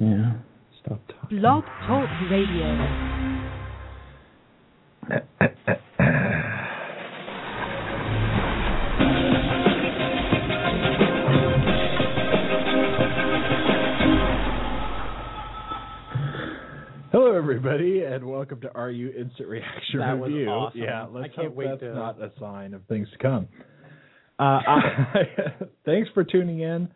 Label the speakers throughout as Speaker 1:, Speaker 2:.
Speaker 1: Yeah.
Speaker 2: Stop talking.
Speaker 3: Blog Talk Radio.
Speaker 2: Hello, everybody, and welcome to RU Instant Reaction
Speaker 1: That was
Speaker 2: Review.
Speaker 1: awesome.
Speaker 2: Yeah,
Speaker 1: I
Speaker 2: let's
Speaker 1: can't
Speaker 2: hope
Speaker 1: wait
Speaker 2: that's
Speaker 1: to-
Speaker 2: not a sign of things to come. Uh, I, thanks for tuning in.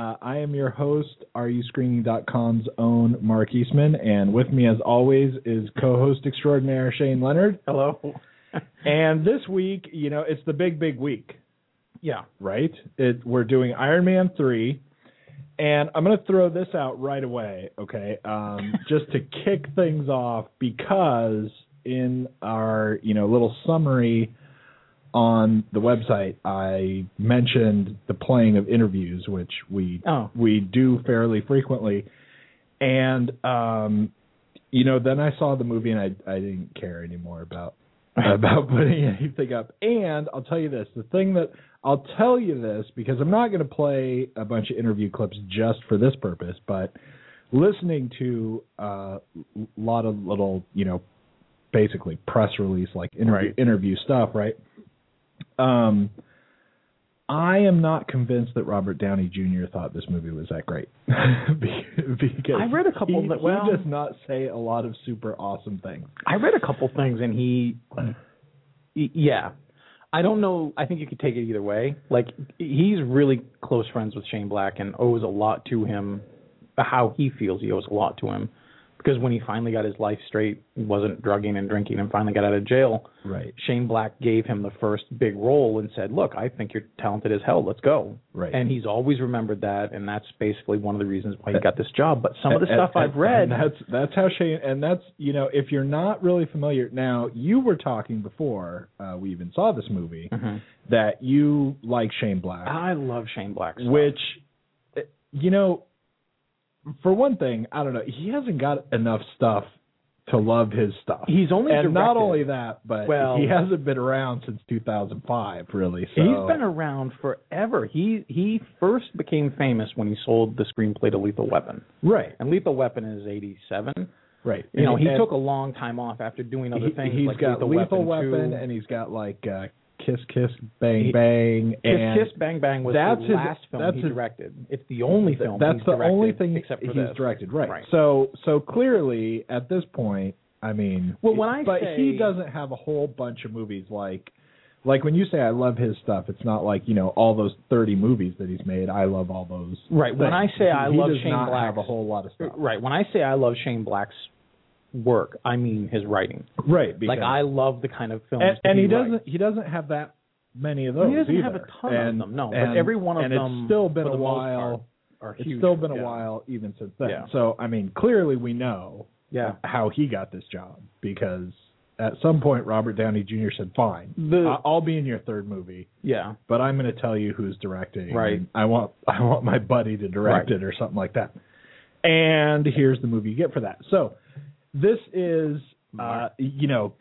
Speaker 2: Uh, I am your host, RUScreening.com's own Mark Eastman, and with me, as always, is co-host extraordinaire Shane Leonard.
Speaker 1: Hello.
Speaker 2: And this week, you know, it's the big, big week.
Speaker 1: Yeah.
Speaker 2: right? It, we're doing Iron Man 3. And I'm going to throw this out right away, okay? Um, just to kick things off, because in our, you know, little summary on the website, I mentioned the playing of interviews, which we
Speaker 1: Oh.
Speaker 2: we do fairly frequently. And um, you know, then I saw the movie and I I didn't care anymore about about putting anything up. And I'll tell you this: the thing that I'll tell you this because I'm not going to play a bunch of interview clips just for this purpose, but listening to uh, a lot of little, you know, basically press release like interview
Speaker 1: Right.
Speaker 2: interview stuff, right? Um, I am not convinced that Robert Downey Jr. thought this movie was that great. Be- because
Speaker 1: I read a couple
Speaker 2: he,
Speaker 1: that- well-
Speaker 2: he does not say a lot of super awesome things.
Speaker 1: I read a couple things and he, y- yeah. I don't know. I think you could take it either way. Like he's really close friends with Shane Black and owes a lot to him. How he feels he owes a lot to him because when he finally got his life straight, wasn't drugging and drinking, and finally got out of jail.
Speaker 2: Right.
Speaker 1: Shane Black gave him the first big role and said, "Look, I think you're talented as hell. Let's go."
Speaker 2: Right.
Speaker 1: And he's always remembered that, and that's basically one of the reasons why he got this job. But some of the
Speaker 2: And-
Speaker 1: stuff
Speaker 2: and-
Speaker 1: I've read,
Speaker 2: and that's that's how Shane and that's you know if you're not really familiar now you were talking before uh, we even saw this movie
Speaker 1: Mhm.
Speaker 2: that you like Shane Black
Speaker 1: I love Shane Black. stuff.
Speaker 2: which uh, you know for one thing I don't know he hasn't got enough stuff to love his stuff
Speaker 1: he's only
Speaker 2: and not only that but
Speaker 1: Well-
Speaker 2: he hasn't been around since 2005 really so
Speaker 1: He's been around forever. He he first became famous when he sold the screenplay to Lethal Weapon,
Speaker 2: right
Speaker 1: and Lethal Weapon is '87.
Speaker 2: right
Speaker 1: You know, he
Speaker 2: And-
Speaker 1: took a long time off after doing other
Speaker 2: he,
Speaker 1: things.
Speaker 2: He's
Speaker 1: like
Speaker 2: got
Speaker 1: Lethal,
Speaker 2: Lethal
Speaker 1: Weapon,
Speaker 2: Weapon, and he's got like uh, Kiss Kiss Bang
Speaker 1: He-
Speaker 2: Bang
Speaker 1: Kiss
Speaker 2: and
Speaker 1: Kiss Bang Bang was
Speaker 2: that's
Speaker 1: the
Speaker 2: his-
Speaker 1: last film
Speaker 2: that's
Speaker 1: he
Speaker 2: his-
Speaker 1: directed. It's the only film
Speaker 2: that's
Speaker 1: he's
Speaker 2: the only thing
Speaker 1: except for
Speaker 2: he's
Speaker 1: this.
Speaker 2: directed, right.
Speaker 1: Right.
Speaker 2: So so clearly at this point, I mean,
Speaker 1: Well, when I
Speaker 2: but
Speaker 1: say-
Speaker 2: he doesn't have a whole bunch of movies like like when you say I love his stuff, it's not like you know all those thirty movies that he's made. I love all those.
Speaker 1: Right, when I
Speaker 2: things.
Speaker 1: say I
Speaker 2: he
Speaker 1: love
Speaker 2: does
Speaker 1: Shane Black,
Speaker 2: have a whole lot of stuff.
Speaker 1: Right. When I say I love Shane Black's work, I mean his writing.
Speaker 2: Right, because,
Speaker 1: Like I love the kind of films
Speaker 2: and, and he,
Speaker 1: writes.
Speaker 2: doesn't he doesn't have that many of those.
Speaker 1: he doesn't
Speaker 2: either.
Speaker 1: have a ton
Speaker 2: and,
Speaker 1: of them, no, but every one of
Speaker 2: and
Speaker 1: them,
Speaker 2: it's still been a while.
Speaker 1: Are
Speaker 2: It's still been a
Speaker 1: Yeah.
Speaker 2: while even since then.
Speaker 1: Yeah.
Speaker 2: So I mean, clearly we know
Speaker 1: Yeah.
Speaker 2: how he got this job because at some point Robert Downey Jr. said, "Fine,
Speaker 1: The-
Speaker 2: I'll be in your third movie,
Speaker 1: Yeah.
Speaker 2: but I'm going to tell you who's directing.
Speaker 1: Right.
Speaker 2: I want I want my buddy to direct
Speaker 1: Right.
Speaker 2: it or something like that." And here's the movie you get for that. So this is. Uh, you know,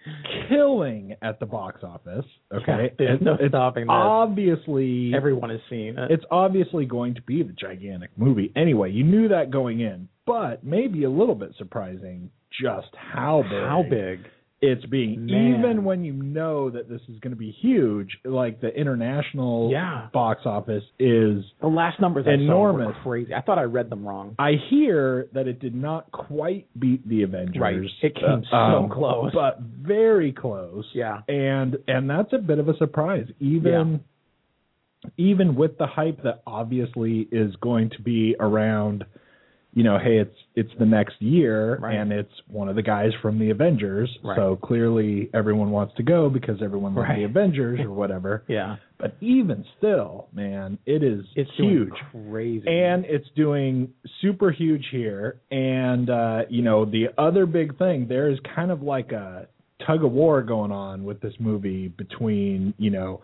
Speaker 2: killing at the box office. Okay,
Speaker 1: there's no
Speaker 2: it's
Speaker 1: stopping this.
Speaker 2: obviously
Speaker 1: Everyone has seen it.
Speaker 2: it's obviously going to be the gigantic movie anyway. You knew that going in, but maybe a little bit surprising just how big
Speaker 1: how big.
Speaker 2: It's being.
Speaker 1: Man.
Speaker 2: Even when you know that this is going to be huge, like the international
Speaker 1: Yeah.
Speaker 2: box office is.
Speaker 1: The last numbers I
Speaker 2: Enormous.
Speaker 1: saw were crazy. I thought I read them wrong.
Speaker 2: I hear that it did not quite beat the Avengers.
Speaker 1: Right. It came so
Speaker 2: um,
Speaker 1: close.
Speaker 2: but very close.
Speaker 1: Yeah.
Speaker 2: and and that's a bit of a surprise even even with the hype that obviously is going to be around you know, hey, it's it's the next year,
Speaker 1: Right.
Speaker 2: and it's one of the guys from the Avengers.
Speaker 1: Right.
Speaker 2: So clearly, everyone wants to go because everyone loves
Speaker 1: Right.
Speaker 2: the Avengers or whatever.
Speaker 1: Yeah.
Speaker 2: But even still, man, it is
Speaker 1: It's
Speaker 2: huge.
Speaker 1: crazy.
Speaker 2: and it's doing super huge here. And uh, you know, the other big thing there is kind of like a tug of war going on with this movie between you know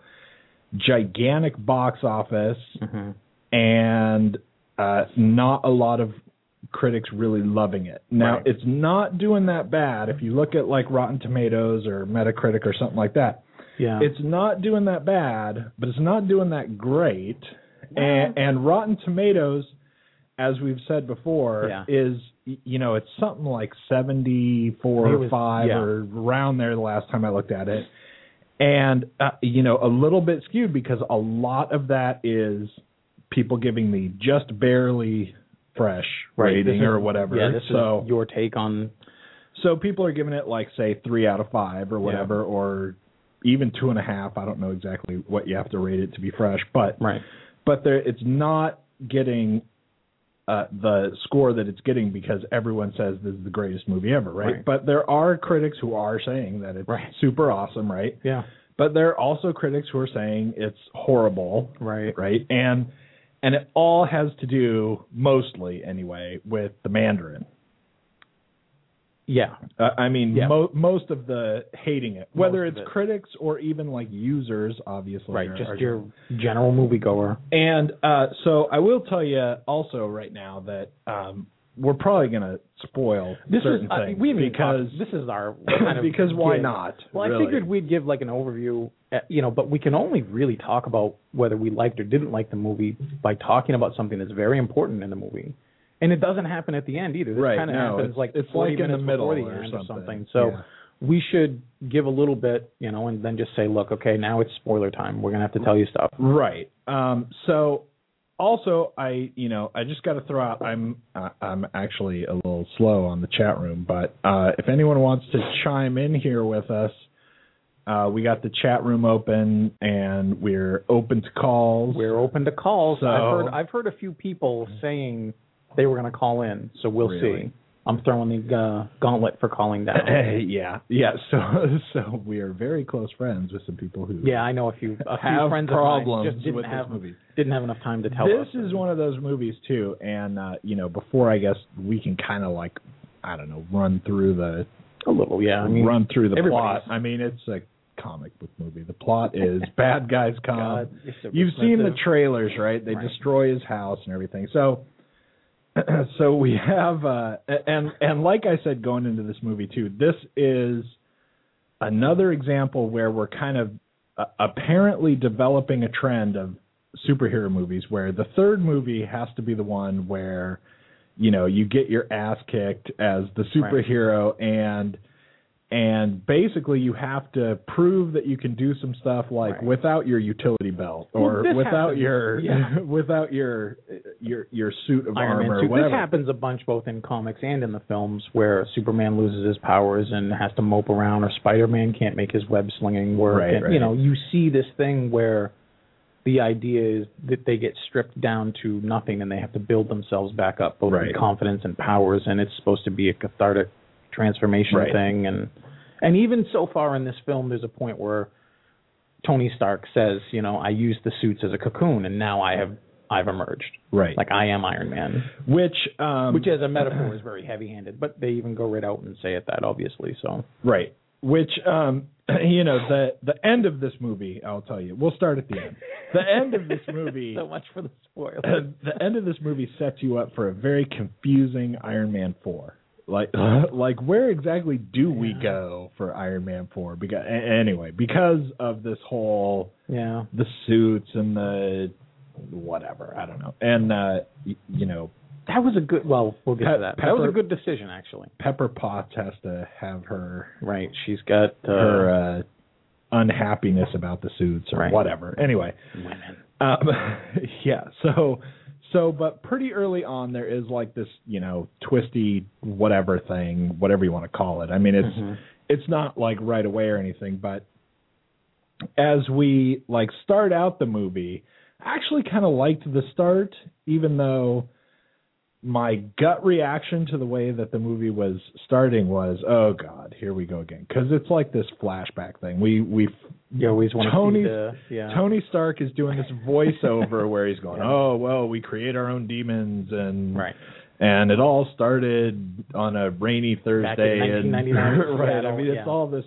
Speaker 2: gigantic box office
Speaker 1: Mhm.
Speaker 2: and uh, not a lot of critics really loving it. Now,
Speaker 1: Right.
Speaker 2: it's not doing that bad if you look at like Rotten Tomatoes or Metacritic or something like that.
Speaker 1: yeah.
Speaker 2: It's not doing that bad, but it's not doing that great. And, and Rotten Tomatoes, as we've said before,
Speaker 1: Yeah.
Speaker 2: is you know it's something like seventy four or five
Speaker 1: yeah.
Speaker 2: or around there the last time I looked at it, and uh, you know a little bit skewed because a lot of that is people giving the just barely fresh
Speaker 1: Right,
Speaker 2: rating
Speaker 1: is-
Speaker 2: or whatever.
Speaker 1: Yeah, this
Speaker 2: so
Speaker 1: is your take on
Speaker 2: so people are giving it like say three out of five or whatever, or even two and a half. I don't know exactly what you have to rate it to be fresh, but
Speaker 1: right.
Speaker 2: but there it's not getting uh, the score that it's getting because everyone says this is the greatest movie ever, right?
Speaker 1: Right.
Speaker 2: But there are critics who are saying that it's
Speaker 1: Right.
Speaker 2: super awesome, right?
Speaker 1: Yeah.
Speaker 2: But there are also critics who are saying it's horrible,
Speaker 1: Right.
Speaker 2: right? And and it all has to do mostly anyway with the Mandarin.
Speaker 1: Yeah.
Speaker 2: Uh, I mean,
Speaker 1: Yeah.
Speaker 2: mo- most of the hating it, whether
Speaker 1: Most
Speaker 2: it's
Speaker 1: it.
Speaker 2: critics or even like users, obviously.
Speaker 1: Right.
Speaker 2: are-
Speaker 1: Just
Speaker 2: are-
Speaker 1: your general moviegoer.
Speaker 2: And uh, so I will tell you also right now that um, we're probably going to spoil
Speaker 1: This
Speaker 2: certain
Speaker 1: is I-
Speaker 2: things
Speaker 1: we haven't
Speaker 2: because
Speaker 1: talked- this is our kind of
Speaker 2: because why not?
Speaker 1: Well, I figured we'd give like an overview, uh, you know, but we can only really talk about whether we liked or didn't like the movie by talking about something that's very important in the movie. And it doesn't happen at the end either. This
Speaker 2: Right,
Speaker 1: kind of
Speaker 2: no,
Speaker 1: happens
Speaker 2: it's-
Speaker 1: like
Speaker 2: it's
Speaker 1: 40
Speaker 2: like in the middle
Speaker 1: the
Speaker 2: or
Speaker 1: end
Speaker 2: something.
Speaker 1: or something. So
Speaker 2: Yeah.
Speaker 1: we should give a little bit, you know, and then just say, look, okay, now it's spoiler time. We're gonna have to tell you stuff.
Speaker 2: Right. Um, so also I you know I just got to throw out I'm uh, I'm actually a little slow on the chat room, but uh, if anyone wants to chime in here with us. Uh, we got the chat room open and we're open to calls.
Speaker 1: We're open to calls.
Speaker 2: So-
Speaker 1: I've heard I've heard a few people saying they were going to call in, so we'll
Speaker 2: Really?
Speaker 1: see. I'm throwing the uh, gauntlet for calling down.
Speaker 2: yeah, yeah. So, so we are very close friends with some people who
Speaker 1: yeah, I know a few a few friends
Speaker 2: problems
Speaker 1: of mine just didn't
Speaker 2: with
Speaker 1: have didn't have enough time to tell
Speaker 2: This is one of those movies too, and uh, you know, before I guess we can kind of like, I don't know, run through the
Speaker 1: a little, yeah. I mean,
Speaker 2: run through the plot. I mean, it's a comic book movie. The plot is bad guys come.
Speaker 1: God, so
Speaker 2: You've seen the trailers, right? They
Speaker 1: Right.
Speaker 2: destroy his house and everything. So, so we have, uh, and and like I said, going into this movie too, this is another example where we're kind of uh, apparently developing a trend of superhero movies where the third movie has to be the one where you know you get your ass kicked as the superhero and and basically you have to prove that you can do some stuff like
Speaker 1: Right.
Speaker 2: without your utility belt or
Speaker 1: this
Speaker 2: without
Speaker 1: happens-
Speaker 2: your
Speaker 1: yeah.
Speaker 2: without your your your suit of
Speaker 1: Iron
Speaker 2: armor
Speaker 1: suit. This happens a bunch both in comics and in the films where Superman loses his powers and has to mope around, or Spider-Man can't make his web slinging work.
Speaker 2: Right,
Speaker 1: and,
Speaker 2: right.
Speaker 1: You know, you see this thing where the idea is that they get stripped down to nothing and they have to build themselves back up, both in confidence and powers, and it's supposed to be a cathartic transformation
Speaker 2: Right.
Speaker 1: thing. And and even so far in this film, there's a point where Tony Stark says, you know, I used the suits as a cocoon, and now I have I've emerged.
Speaker 2: right.
Speaker 1: Like I am Iron Man,
Speaker 2: which um
Speaker 1: which as a metaphor is very heavy-handed, but they even go right out and say it that obviously. So
Speaker 2: Right. Which um you know, the the end of this movie, I'll tell you. We'll start at the end. The end of this movie
Speaker 1: so much for the spoiler.
Speaker 2: the end of this movie sets you up for a very confusing Iron Man 4. Like like where exactly do we go for Iron Man 4? Because anyway, because of this whole
Speaker 1: yeah,
Speaker 2: the suits and the whatever, I don't know. And uh y- you know,
Speaker 1: that was a good. Well, we'll get
Speaker 2: Pe-
Speaker 1: to that. that was a good decision, actually.
Speaker 2: Pepper Potts has to have her
Speaker 1: Right? She's got uh,
Speaker 2: her uh, unhappiness about the suits or
Speaker 1: Right.
Speaker 2: whatever. Anyway,
Speaker 1: women.
Speaker 2: um, yeah. So, so, but pretty early on, there is like this, you know, twisty whatever thing, whatever you want to call it. I mean, it's
Speaker 1: Mhm.
Speaker 2: it's not like right away or anything, but as we like start out the movie, I actually kind of liked the start, even though my gut reaction to the way that the movie was starting was, oh god, here we go again, because it's like this flashback thing. We we
Speaker 1: You always want to
Speaker 2: Tony's-
Speaker 1: see the yeah.
Speaker 2: Tony Stark is doing this voiceover where he's going, "Oh well, we create our own demons, and
Speaker 1: Right.
Speaker 2: and it all started on a rainy Thursday, and
Speaker 1: 1999
Speaker 2: right. I mean, it's
Speaker 1: yeah.
Speaker 2: all this,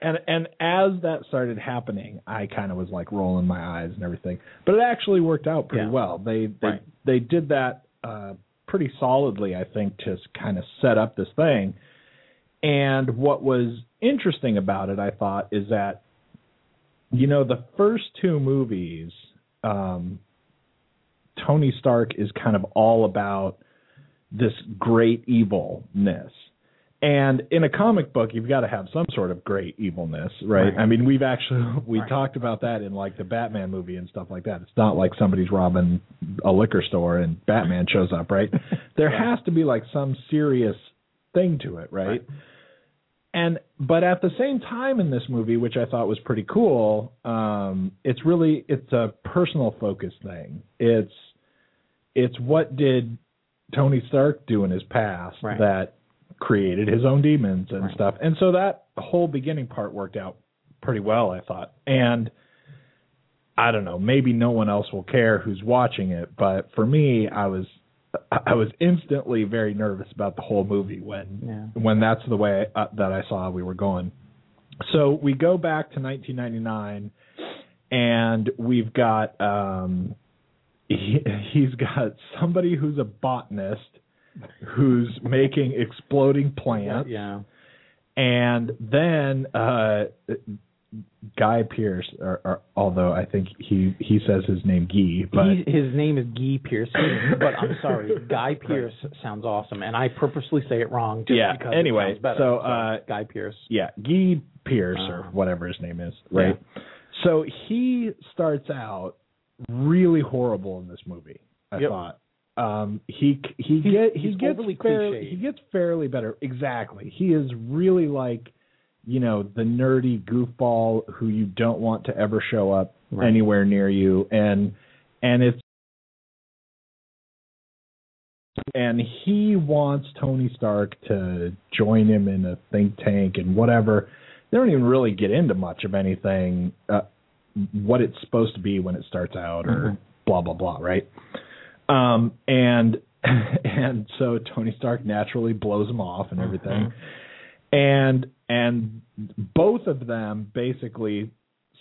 Speaker 2: and and as that started happening, I kind of was like rolling my eyes and everything, but it actually worked out pretty
Speaker 1: Yeah.
Speaker 2: well. They they
Speaker 1: Right.
Speaker 2: they did that uh, pretty solidly, I think, to kind of set up this thing. And what was interesting about it, I thought, is that you know the first two movies um tony stark is kind of all about this great evilness and in a comic book you've got to have some sort of great evilness right,
Speaker 1: Right.
Speaker 2: i mean we've actually we
Speaker 1: Right.
Speaker 2: talked about that in like the batman movie and stuff like that it's not like somebody's robbing a liquor store and batman shows up right there has to be like some serious thing to it right?
Speaker 1: Right.
Speaker 2: and but at the same time in this movie which i thought was pretty cool um it's really it's a personal focus thing it's it's what did tony stark do in his past that created his own demons and
Speaker 1: Right.
Speaker 2: stuff and so that whole beginning part worked out pretty well i thought and i don't know maybe no one else will care who's watching it but for me i was i was instantly very nervous about the whole movie when
Speaker 1: Yeah.
Speaker 2: when that's the way uh, that I saw we were going. So we go back to 1999, and we've got um, he, he's got somebody who's a botanist who's making exploding plants,
Speaker 1: Yeah.
Speaker 2: and then uh, Guy Pierce, or, or although I think he he says his name Guy, but
Speaker 1: He, his name is Guy Pierce, but I'm sorry, Guy Pierce sounds awesome, and I purposely say it wrong just
Speaker 2: Yeah,
Speaker 1: because
Speaker 2: anyway,
Speaker 1: it sounds better.
Speaker 2: so, uh,
Speaker 1: Guy Pierce.
Speaker 2: yeah, Guy Pierce or
Speaker 1: Uh,
Speaker 2: whatever his name is, right? So he starts out really horrible in this movie. I
Speaker 1: Yep.
Speaker 2: thought um, he he
Speaker 1: He's-
Speaker 2: get he gets fairly,
Speaker 1: cliched.
Speaker 2: he gets fairly better. Exactly, he is really like you know the nerdy goofball who you don't want to ever show up
Speaker 1: Right.
Speaker 2: anywhere near you, and and it's and he wants Tony Stark to join him in a think tank and whatever. They don't even really get into much of anything, uh, what it's supposed to be when it starts out, or
Speaker 1: Mhm.
Speaker 2: blah blah blah, right? Um, and and so Tony Stark naturally blows him off and everything, and and both of them basically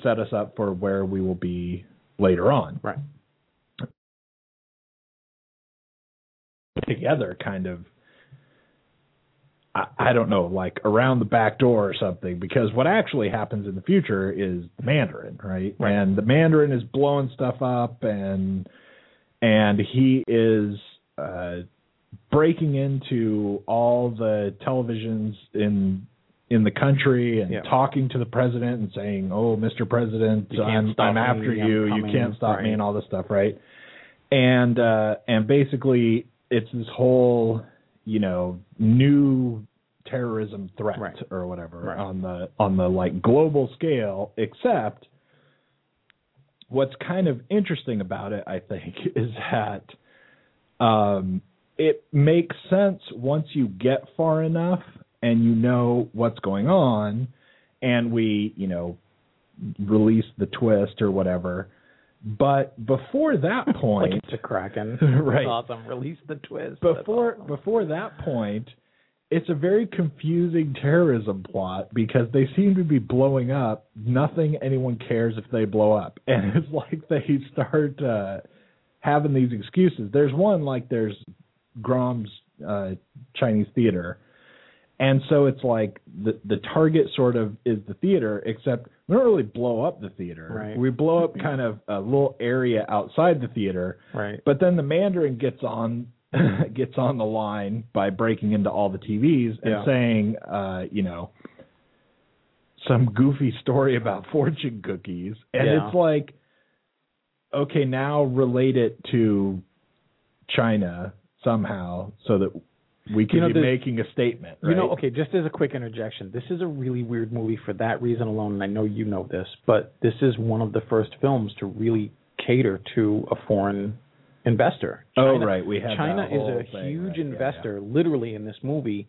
Speaker 2: set us up for where we will be later on.
Speaker 1: Right.
Speaker 2: together kind of I, I don't know like around the back door or something because what actually happens in the future is the mandarin right,
Speaker 1: Right.
Speaker 2: and the mandarin is blowing stuff up and and he is uh breaking into all the televisions in in the country and
Speaker 1: Yeah.
Speaker 2: talking to the president and saying oh mr president
Speaker 1: You
Speaker 2: i'm, I'm
Speaker 1: me,
Speaker 2: after
Speaker 1: I'm
Speaker 2: you you can't stop me and all this stuff right and uh and basically it's this whole you know new terrorism threat
Speaker 1: Right.
Speaker 2: or whatever
Speaker 1: Right.
Speaker 2: on the on the like global scale except what's kind of interesting about it i think is that um it makes sense once you get far enough and you know what's going on and we you know release the twist or whatever but before that point
Speaker 1: Like it's a kraken.
Speaker 2: Right.
Speaker 1: That's awesome. Release the twist.
Speaker 2: Before
Speaker 1: awesome.
Speaker 2: before that point it's a very confusing terrorism plot because they seem to be blowing up. Nothing anyone cares if they blow up. And it's like they start uh having these excuses. There's one like there's Grauman's uh chinese theater. And so it's like the the target sort of is the theater except we don't really blow up the theater.
Speaker 1: Right.
Speaker 2: we blow up kind of a little area outside the theater.
Speaker 1: Right.
Speaker 2: but then the Mandarin gets on gets on the line by breaking into all the TVs and
Speaker 1: Yeah.
Speaker 2: saying, uh, you know, some goofy story about fortune cookies, and
Speaker 1: Yeah.
Speaker 2: it's like, okay, now relate it to China somehow so that we can
Speaker 1: You know,
Speaker 2: be making a statement.
Speaker 1: You know, okay, just as a quick interjection, this is a really weird movie for that reason alone, and I know you know this, but this is one of the first films to really cater to a foreign investor.
Speaker 2: Oh, right, we have
Speaker 1: China is a
Speaker 2: thing,
Speaker 1: huge
Speaker 2: right, yeah,
Speaker 1: investor, literally in this movie.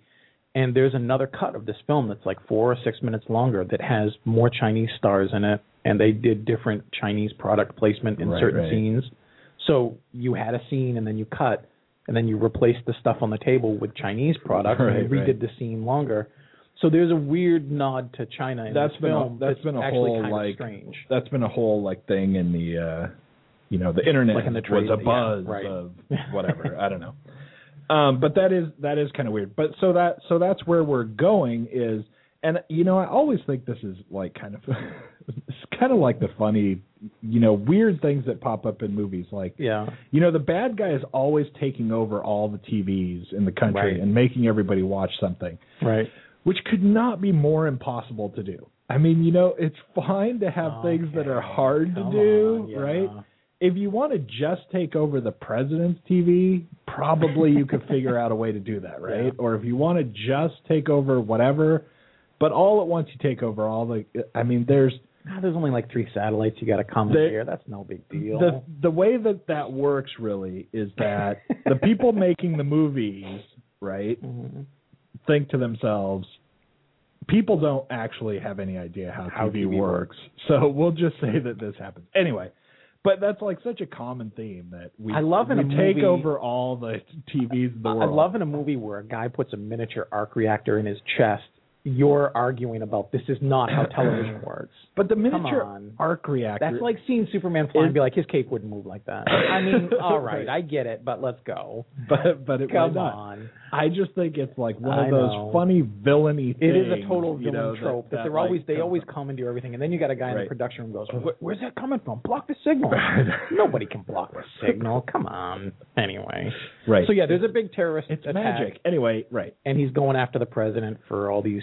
Speaker 1: And there's another cut of this film that's like four or six minutes longer that has more Chinese stars in it, and they did different Chinese product placement in
Speaker 2: Right,
Speaker 1: certain
Speaker 2: right.
Speaker 1: scenes. So you had a scene, and then you cut, and then you replaced the stuff on the table with Chinese product, and you redid the scene longer. So there's a weird nod to China in
Speaker 2: That's
Speaker 1: this
Speaker 2: been a-
Speaker 1: film.
Speaker 2: that's been a whole, like,
Speaker 1: strange.
Speaker 2: That's been a whole like thing in the uh you know, the internet
Speaker 1: Like in the
Speaker 2: was
Speaker 1: trade-
Speaker 2: a
Speaker 1: yeah,
Speaker 2: buzz
Speaker 1: right.
Speaker 2: of whatever. I don't know. Um but that is that is kind of weird. But so that so that's where we're going is and you know, I always think this is like kind of it's kind of like the funny, you know, weird things that pop up in movies like
Speaker 1: Yeah.
Speaker 2: you know, the bad guy is always taking over all the TVs in the country
Speaker 1: Right.
Speaker 2: and making everybody watch something
Speaker 1: Right.
Speaker 2: which could not be more impossible to do. I mean, you know, it's fine to have things that are
Speaker 1: Okay,
Speaker 2: hard to do,
Speaker 1: on, yeah.
Speaker 2: right? If you want to just take over the president's TV, probably you could figure out a way to do that, right?
Speaker 1: Yeah.
Speaker 2: Or if you want to just take over whatever, but all at once you take over all the I mean, there's
Speaker 1: Ah, there's only like three satellites you got to
Speaker 2: The-
Speaker 1: commandeer. That's no big deal.
Speaker 2: the the way that that works really is that the people making the movies, right,
Speaker 1: Mhm.
Speaker 2: think to themselves, people don't actually have any idea how,
Speaker 1: How
Speaker 2: TV,
Speaker 1: TV
Speaker 2: works. So we'll just say that this happens. Anyway, but that's like such a common theme that we
Speaker 1: I love in
Speaker 2: we
Speaker 1: a
Speaker 2: take
Speaker 1: movie-
Speaker 2: over all the TVs in the
Speaker 1: I love in a movie where a guy puts a miniature arc reactor in his chest. You're arguing about this is not how television works.
Speaker 2: but the miniature arc reactor.
Speaker 1: That's like seeing Superman fly and be like, his cape wouldn't move like that. I mean, all right, I get it, but let's go.
Speaker 2: but but it
Speaker 1: Come on.
Speaker 2: I just think it's like one of those funny villainy
Speaker 1: It
Speaker 2: things.
Speaker 1: is a total
Speaker 2: you
Speaker 1: villain
Speaker 2: know,
Speaker 1: trope that,
Speaker 2: that,
Speaker 1: they're
Speaker 2: like,
Speaker 1: always they always commandeer everything, and then you got a guy in the production room goes, "Where's that coming from? Block the signal." Nobody can block the signal. Come on. Anyway,
Speaker 2: right.
Speaker 1: so yeah, there's a big terrorist
Speaker 2: it's
Speaker 1: attack,
Speaker 2: magic. Anyway, right.
Speaker 1: and he's going after the president for all these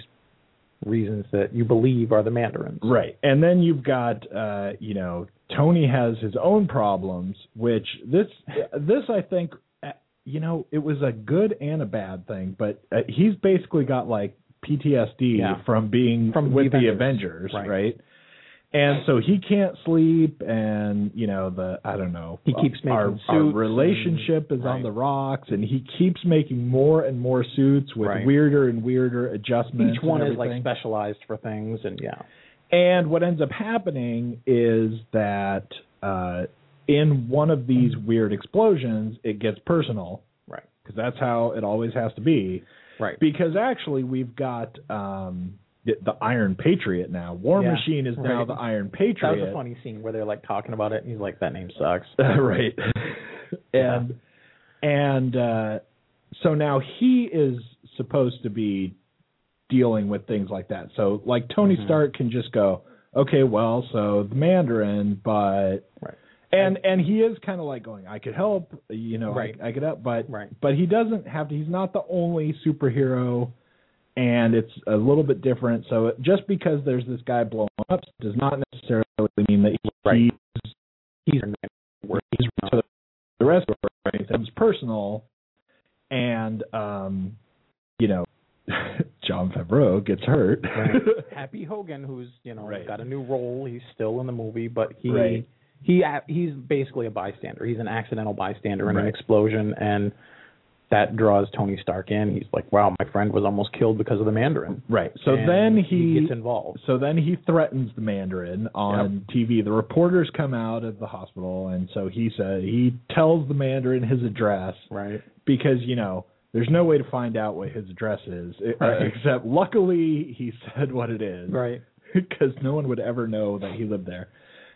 Speaker 1: reasons that you believe are the mandarins.
Speaker 2: Right. And then you've got uh, you know, Tony has his own problems, which this this I think uh, you know, it was a good and a bad thing, but uh, he's basically got like PTSD
Speaker 1: Yeah.
Speaker 2: from being
Speaker 1: From
Speaker 2: with
Speaker 1: the
Speaker 2: the
Speaker 1: Avengers.
Speaker 2: Avengers,
Speaker 1: Right.
Speaker 2: right? And so he can't sleep, and you know the I don't know.
Speaker 1: He keeps making
Speaker 2: our,
Speaker 1: suits
Speaker 2: our
Speaker 1: and-
Speaker 2: relationship is
Speaker 1: right.
Speaker 2: on the rocks, and he keeps making more and more suits with
Speaker 1: Right.
Speaker 2: weirder and weirder adjustments.
Speaker 1: Each one
Speaker 2: and
Speaker 1: is like specialized for things, and yeah,
Speaker 2: And what ends up happening is that uh, in one of these weird explosions, it gets personal
Speaker 1: right,
Speaker 2: because that's how it always has to be.
Speaker 1: right.
Speaker 2: Because actually, we've got um, the, the Iron Patriot now. War
Speaker 1: Yeah,
Speaker 2: Machine is now
Speaker 1: right.
Speaker 2: the Iron Patriot.
Speaker 1: That was a funny scene where they're like talking about it, and he's like, "That name sucks."
Speaker 2: right. And and uh, so now he is supposed to be dealing with things like that. So like Tony
Speaker 1: Mhm.
Speaker 2: Stark can just go, okay, well, so the Mandarin, but
Speaker 1: Right.
Speaker 2: and and he is kind of like going, I could help, you know,
Speaker 1: Right.
Speaker 2: I, I could help, but
Speaker 1: Right.
Speaker 2: but he doesn't have to. He's not the only superhero. And it's a little bit different. So it, just because there's this guy blowing up does not necessarily mean that he,
Speaker 1: Right.
Speaker 2: he's he's he's to the rest of it becomes personal and um you know Jon Favreau gets hurt
Speaker 1: Right. Happy Hogan, who's you know
Speaker 2: Right.
Speaker 1: got a new role. He's still in the movie, but he
Speaker 2: Right.
Speaker 1: he he's basically a bystander. He's an accidental bystander in an explosion, and that draws Tony Stark in. He's like, "Wow, my friend was almost killed because of the Mandarin."
Speaker 2: right so
Speaker 1: And
Speaker 2: then
Speaker 1: he
Speaker 2: he,
Speaker 1: gets involved.
Speaker 2: so then he threatens the Mandarin on TV the reporters come out of the hospital and so he said he tells the Mandarin his address
Speaker 1: Right.
Speaker 2: because you know there's no way to find out what his address is uh,
Speaker 1: Right.
Speaker 2: except luckily he said what it is
Speaker 1: Right.
Speaker 2: because no one would ever know that he lived there.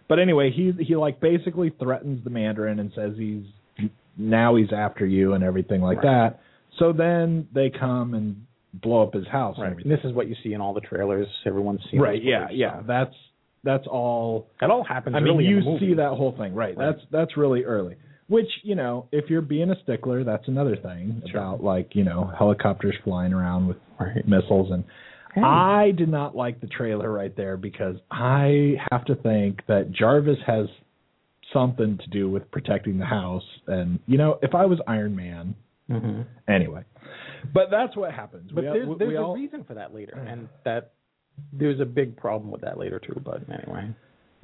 Speaker 2: But anyway, he he like basically threatens the Mandarin and says he's now he's after you and everything like
Speaker 1: Right.
Speaker 2: that. So then they come and blow up his house and
Speaker 1: Right. this is what you see in all the trailers. Everyone's seen.
Speaker 2: Right? Yeah, yeah. That's that's all.
Speaker 1: That all happens.
Speaker 2: I mean, you see that whole thing, right?
Speaker 1: Right.
Speaker 2: That's that's really early. Which you know, if you're being a stickler, that's another thing
Speaker 1: Sure.
Speaker 2: about like you know helicopters flying around with
Speaker 1: Right.
Speaker 2: missiles and
Speaker 1: Hey.
Speaker 2: I did not like the trailer right there because I have to think that Jarvis has something to do with protecting the house. And you know, if I was Iron Man,
Speaker 1: Mhm.
Speaker 2: anyway. But that's what happens.
Speaker 1: But
Speaker 2: we,
Speaker 1: there's,
Speaker 2: we,
Speaker 1: there's
Speaker 2: we
Speaker 1: a
Speaker 2: all,
Speaker 1: reason for that later, and that there's a big problem with that later too. But anyway,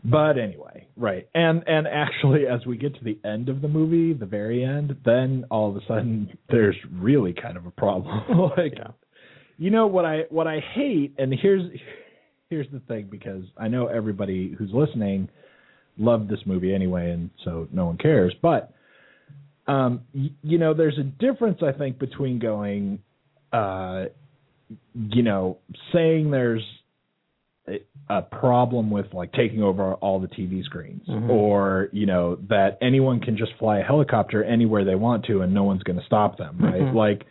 Speaker 2: But anyway, right. And and actually as we get to the end of the movie, the very end, then all of a sudden there's really kind of a problem. like
Speaker 1: Yeah.
Speaker 2: you know what I what I hate and here's here's the thing because I know everybody who's listening loved this movie anyway and so no one cares, but um y- you know there's a difference I think between going uh you know saying there's a- problem with like taking over all the TV screens
Speaker 1: Mhm.
Speaker 2: or you know that anyone can just fly a helicopter anywhere they want to and no one's going to stop them right
Speaker 1: Mhm.
Speaker 2: like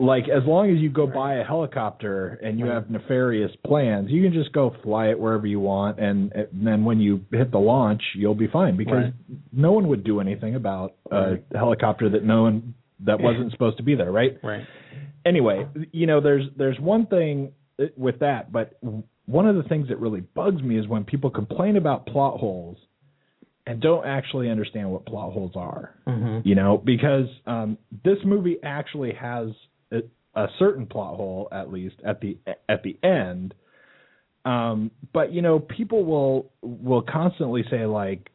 Speaker 2: like as long as you go buy a helicopter and you have nefarious plans you can just go fly it wherever you want and, and then when you hit the launch you'll be fine because
Speaker 1: Right.
Speaker 2: no one would do anything about a helicopter that no one that wasn't supposed to be there right
Speaker 1: Right.
Speaker 2: anyway, you know, there's there's one thing with that, but one of the things that really bugs me is when people complain about plot holes and don't actually understand what plot holes are.
Speaker 1: Mm-hmm.
Speaker 2: You know, because um, this movie actually has a, certain plot hole, at least at the at the end. Um, but you know, people will will constantly say like,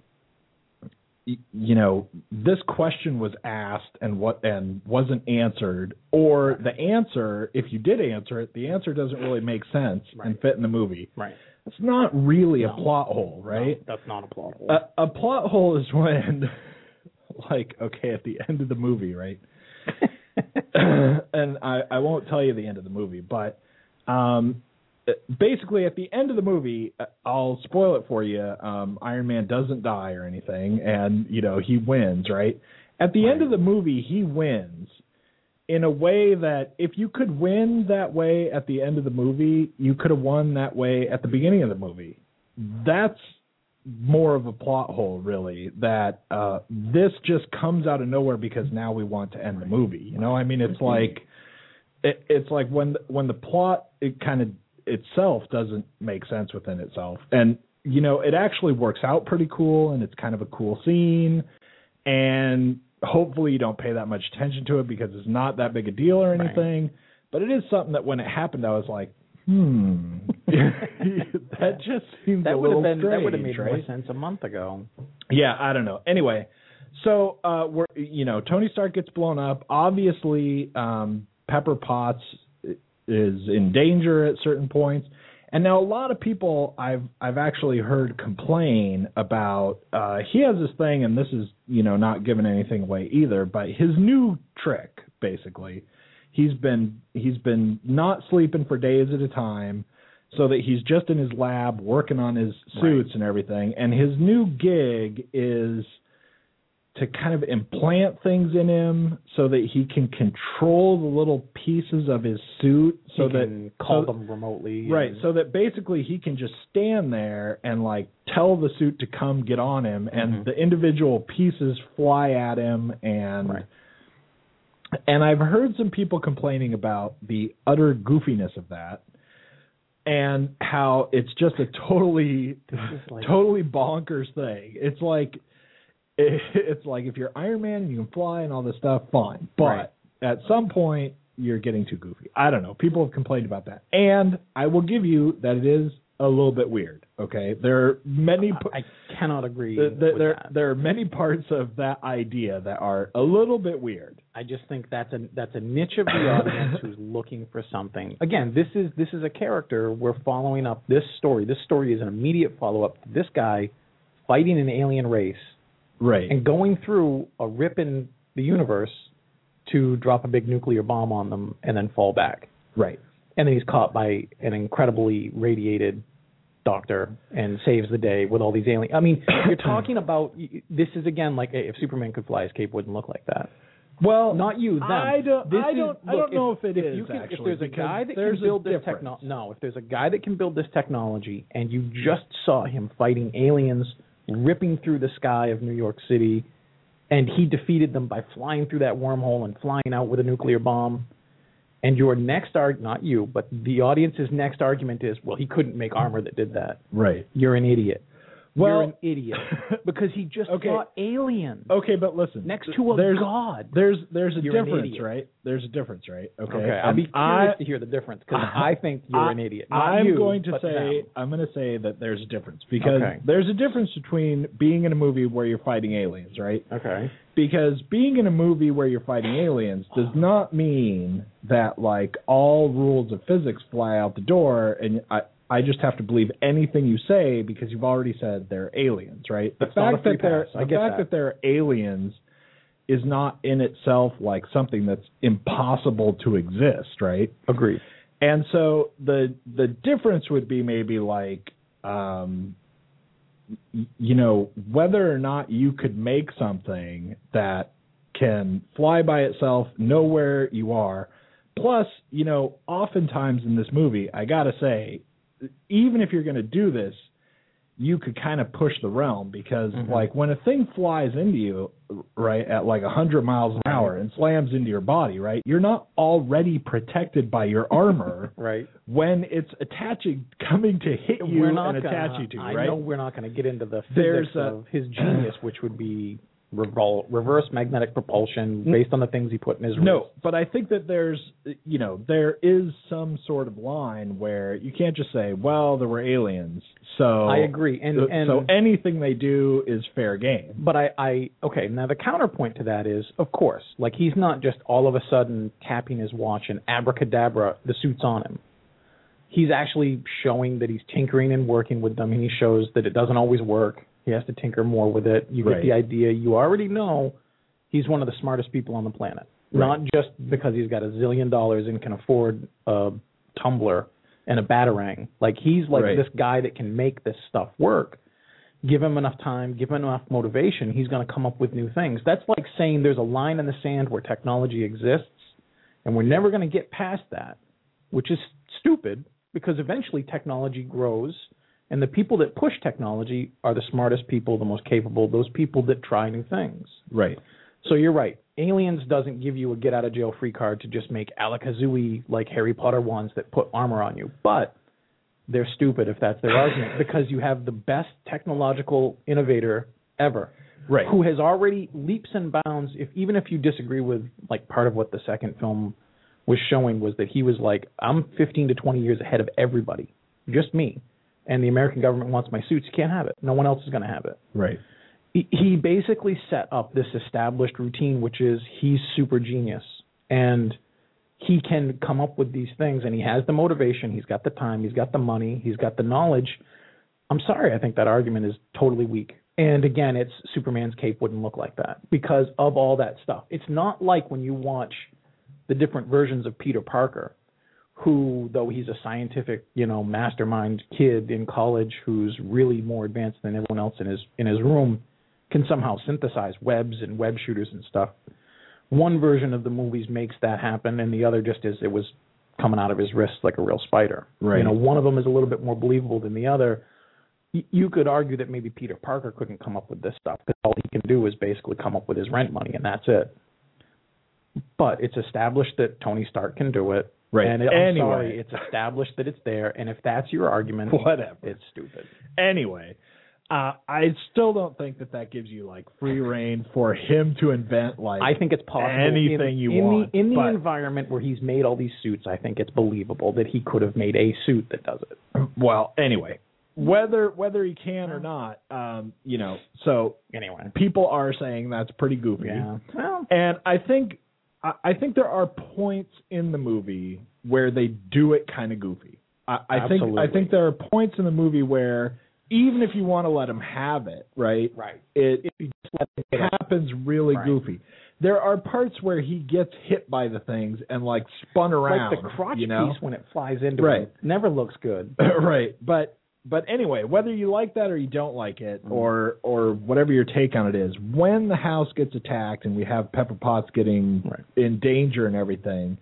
Speaker 2: you know, this question was asked and what and wasn't answered, or the answer, if you did answer it, the answer doesn't really make sense and fit in the movie.
Speaker 1: Right.
Speaker 2: It's not really a plot hole, right?
Speaker 1: No, that's not a plot hole.
Speaker 2: A, a plot hole is when, like, okay, at the end of the movie, right? and I, I won't tell you the end of the movie, but um, basically at the end of the movie, uh, I'll spoil it for you. Um, Iron Man doesn't die or anything, and you know he wins, right? At the end of the movie, he wins in a way that if you could win that way at the end of the movie, you could have won that way at the beginning of the movie. That's more of a plot hole, really. That uh, this just comes out of nowhere because now we want to end the movie. You know, I mean, it's like it, it's like when when the plot it kind of itself doesn't make sense within itself, and you know, it actually works out pretty cool, and it's kind of a cool scene, and hopefully you don't pay that much attention to it because it's not that big a deal or
Speaker 1: Right.
Speaker 2: anything. But it is something that when it happened, I was like, hmm, that just seems a
Speaker 1: that would
Speaker 2: little
Speaker 1: have been that would have
Speaker 2: strange,
Speaker 1: made
Speaker 2: right?
Speaker 1: more sense a month ago.
Speaker 2: Yeah, I don't know. Anyway, so uh we're you know, Tony Stark gets blown up. Obviously, um Pepper Potts is in danger at certain points. And now a lot of people I've I've actually heard complain about uh he has this thing and this is, you know, not giving anything away either, but his new trick basically, he's been he's been not sleeping for days at a time so that he's just in his lab working on his suits and everything. And his new gig is to kind of implant things in him so that he can control the little pieces of his suit so
Speaker 1: he
Speaker 2: that
Speaker 1: can call
Speaker 2: so-
Speaker 1: them remotely.
Speaker 2: Right,
Speaker 1: and-
Speaker 2: so that basically he can just stand there and like tell the suit to come get on him, and
Speaker 1: Mhm.
Speaker 2: the individual pieces fly at him, and
Speaker 1: Right.
Speaker 2: And I've heard some people complaining about the utter goofiness of that, and how it's just a totally
Speaker 1: like-
Speaker 2: totally bonkers thing. It's like it's like if you're Iron Man and you can fly and all this stuff, fine, but
Speaker 1: Right.
Speaker 2: at some point you're getting too goofy. I don't know. People have complained about that, and I will give you that it is a little bit weird. Okay, there are many.
Speaker 1: I cannot agree.
Speaker 2: th- th-
Speaker 1: with
Speaker 2: there
Speaker 1: that.
Speaker 2: there are many parts of that idea that are a little bit weird.
Speaker 1: I just think that's a that's a niche of the audience who's looking for something. Again, this is this is a character we're following up this story. This story is an immediate follow up to this guy fighting an alien race
Speaker 2: Right.
Speaker 1: and going through a rip in the universe to drop a big nuclear bomb on them and then fall back.
Speaker 2: right.
Speaker 1: And then he's caught by an incredibly radiated doctor and saves the day with all these aliens. I mean, you're talking about this is again like if Superman could fly, his cape wouldn't look like that.
Speaker 2: Well,
Speaker 1: Not you, them.
Speaker 2: I don't.
Speaker 1: This
Speaker 2: I
Speaker 1: is-
Speaker 2: don't. I
Speaker 1: look,
Speaker 2: don't know if, it
Speaker 1: if
Speaker 2: is
Speaker 1: you can,
Speaker 2: actually.
Speaker 1: if there's a guy that can build this technology, no, if there's a guy that can build this technology, and you just saw him fighting aliens, ripping through the sky of New York City, and he defeated them by flying through that wormhole and flying out with a nuclear bomb. And your next arg not you, but the audience's next argument is, well, he couldn't make armor that did that.
Speaker 2: Right.
Speaker 1: You're an idiot.
Speaker 2: Well-
Speaker 1: you're an idiot because he just
Speaker 2: Okay.
Speaker 1: saw aliens
Speaker 2: Okay, but listen.
Speaker 1: next to a
Speaker 2: there's,
Speaker 1: god.
Speaker 2: There's there's a
Speaker 1: You're an
Speaker 2: difference,
Speaker 1: idiot.
Speaker 2: right? There's a difference, right? Okay.
Speaker 1: Okay, I'll
Speaker 2: And
Speaker 1: be curious
Speaker 2: I-
Speaker 1: to hear the difference because I think you're
Speaker 2: I-
Speaker 1: an idiot. Not
Speaker 2: I'm
Speaker 1: you,
Speaker 2: going to say
Speaker 1: them.
Speaker 2: I'm going to say that there's a difference because
Speaker 1: Okay.
Speaker 2: there's a difference between being in a movie where you're fighting aliens, right?
Speaker 1: Okay.
Speaker 2: Because being in a movie where you're fighting aliens does not mean that like all rules of physics fly out the door and I I just have to believe anything you say because you've already said they're aliens, right? The
Speaker 1: That's
Speaker 2: fact that they're the fact
Speaker 1: that.
Speaker 2: that they're aliens is not in itself like something that's impossible to exist, right?
Speaker 1: Agreed.
Speaker 2: And so the the difference would be maybe like um you know whether or not you could make something that can fly by itself, know where you are. Plus, you know, oftentimes in this movie, I got to say even if you're going to do this, you could kind of push the realm because
Speaker 1: Mhm.
Speaker 2: like when a thing flies into you right at like a 100 miles an hour and slams into your body, right? You're not already protected by your armor
Speaker 1: Right.
Speaker 2: when it's attaching coming to hit you
Speaker 1: we're not
Speaker 2: and
Speaker 1: gonna,
Speaker 2: attach you to,
Speaker 1: I
Speaker 2: right?
Speaker 1: know we're not going to get into the
Speaker 2: There's
Speaker 1: physics
Speaker 2: a-
Speaker 1: of his genius, which would be revol- reverse magnetic propulsion mm-hmm. based on the things he put in his
Speaker 2: No, but I think that there's, you know, there is some sort of line where you can't just say, "Well, there were aliens." So
Speaker 1: I agree, and
Speaker 2: so-
Speaker 1: and
Speaker 2: so anything they do is fair game.
Speaker 1: But I, I okay. Now the counterpoint to that is, of course, like he's not just all of a sudden tapping his watch and abracadabra, the suit's on him. He's actually showing that he's tinkering and working with them, and he shows that it doesn't always work. He has to tinker more with it. You
Speaker 2: Right.
Speaker 1: get the idea. You already know he's one of the smartest people on the planet. Not just because he's got a zillion dollars and can afford a tumbler and a batarang. Like he's like
Speaker 2: Right.
Speaker 1: this guy that can make this stuff work give him enough time, give him enough motivation, he's going to come up with new things. That's like saying there's a line in the sand where technology exists, and we're never going to get past that, which is stupid because eventually technology grows, and the people that push technology are the smartest people, the most capable, those people that try new things.
Speaker 2: Right.
Speaker 1: So you're right. Aliens doesn't give you a get out of jail free card to just make Alakazooey like Harry Potter ones that put armor on you. But they're stupid if that's their argument because you have the best technological innovator ever
Speaker 2: Right.
Speaker 1: who has already leaps and bounds if even if you disagree with like part of what the second film was showing was that he was like I'm 15 to 20 years ahead of everybody just me and the American government wants my suits you can't have it no one else is going to have it
Speaker 2: Right.
Speaker 1: he- he basically set up this established routine, which is he's super genius and he can come up with these things and he has the motivation, he's got the time, he's got the money, he's got the knowledge. I'm sorry, I think that argument is totally weak. And again, it's Superman's cape wouldn't look like that because of all that stuff. It's not like when you watch the different versions of Peter Parker, who, though he's a scientific, you know, mastermind kid in college who's really more advanced than everyone else in his in his room, can somehow synthesize webs and web shooters and stuff. One version of the movies makes that happen, and the other just is it was coming out of his wrist like a real spider.
Speaker 2: Right.
Speaker 1: You know, one of them is a little bit more believable than the other. Y- You could argue that maybe Peter Parker couldn't come up with this stuff because all he can do is basically come up with his rent money, and that's it. But it's established that Tony Stark can do it.
Speaker 2: Right.
Speaker 1: And it, I'm
Speaker 2: Anyway.
Speaker 1: sorry, it's established that it's there, and if that's your argument,
Speaker 2: Whatever.
Speaker 1: it's stupid.
Speaker 2: Anyway, uh, I still don't think that that gives you like free reign for him to invent like
Speaker 1: I think it's possible.
Speaker 2: anything
Speaker 1: in,
Speaker 2: you
Speaker 1: in
Speaker 2: want,
Speaker 1: The, in the environment where he's made all these suits, I think it's believable that he could have made a suit that does it.
Speaker 2: well, anyway, whether whether he can or not, um, you know, so
Speaker 1: Anyway.
Speaker 2: people are saying that's pretty goofy.
Speaker 1: Yeah. Well,
Speaker 2: And I think I, I think there are points in the movie where they do it kind of goofy. I, I think I think there are points in the movie where even if you want to let him have it, right?
Speaker 1: right.
Speaker 2: It
Speaker 1: If you just let it
Speaker 2: happens really
Speaker 1: Right.
Speaker 2: goofy. There are parts where he gets hit by the things and like spun around.
Speaker 1: like the crotch
Speaker 2: you know?
Speaker 1: piece when it flies into
Speaker 2: Right.
Speaker 1: him never looks good.
Speaker 2: right. But but anyway, whether you like that or you don't like it,
Speaker 1: Mm.
Speaker 2: or or whatever your take on it is, when the house gets attacked and we have Pepper Potts getting
Speaker 1: Right.
Speaker 2: in danger and everything,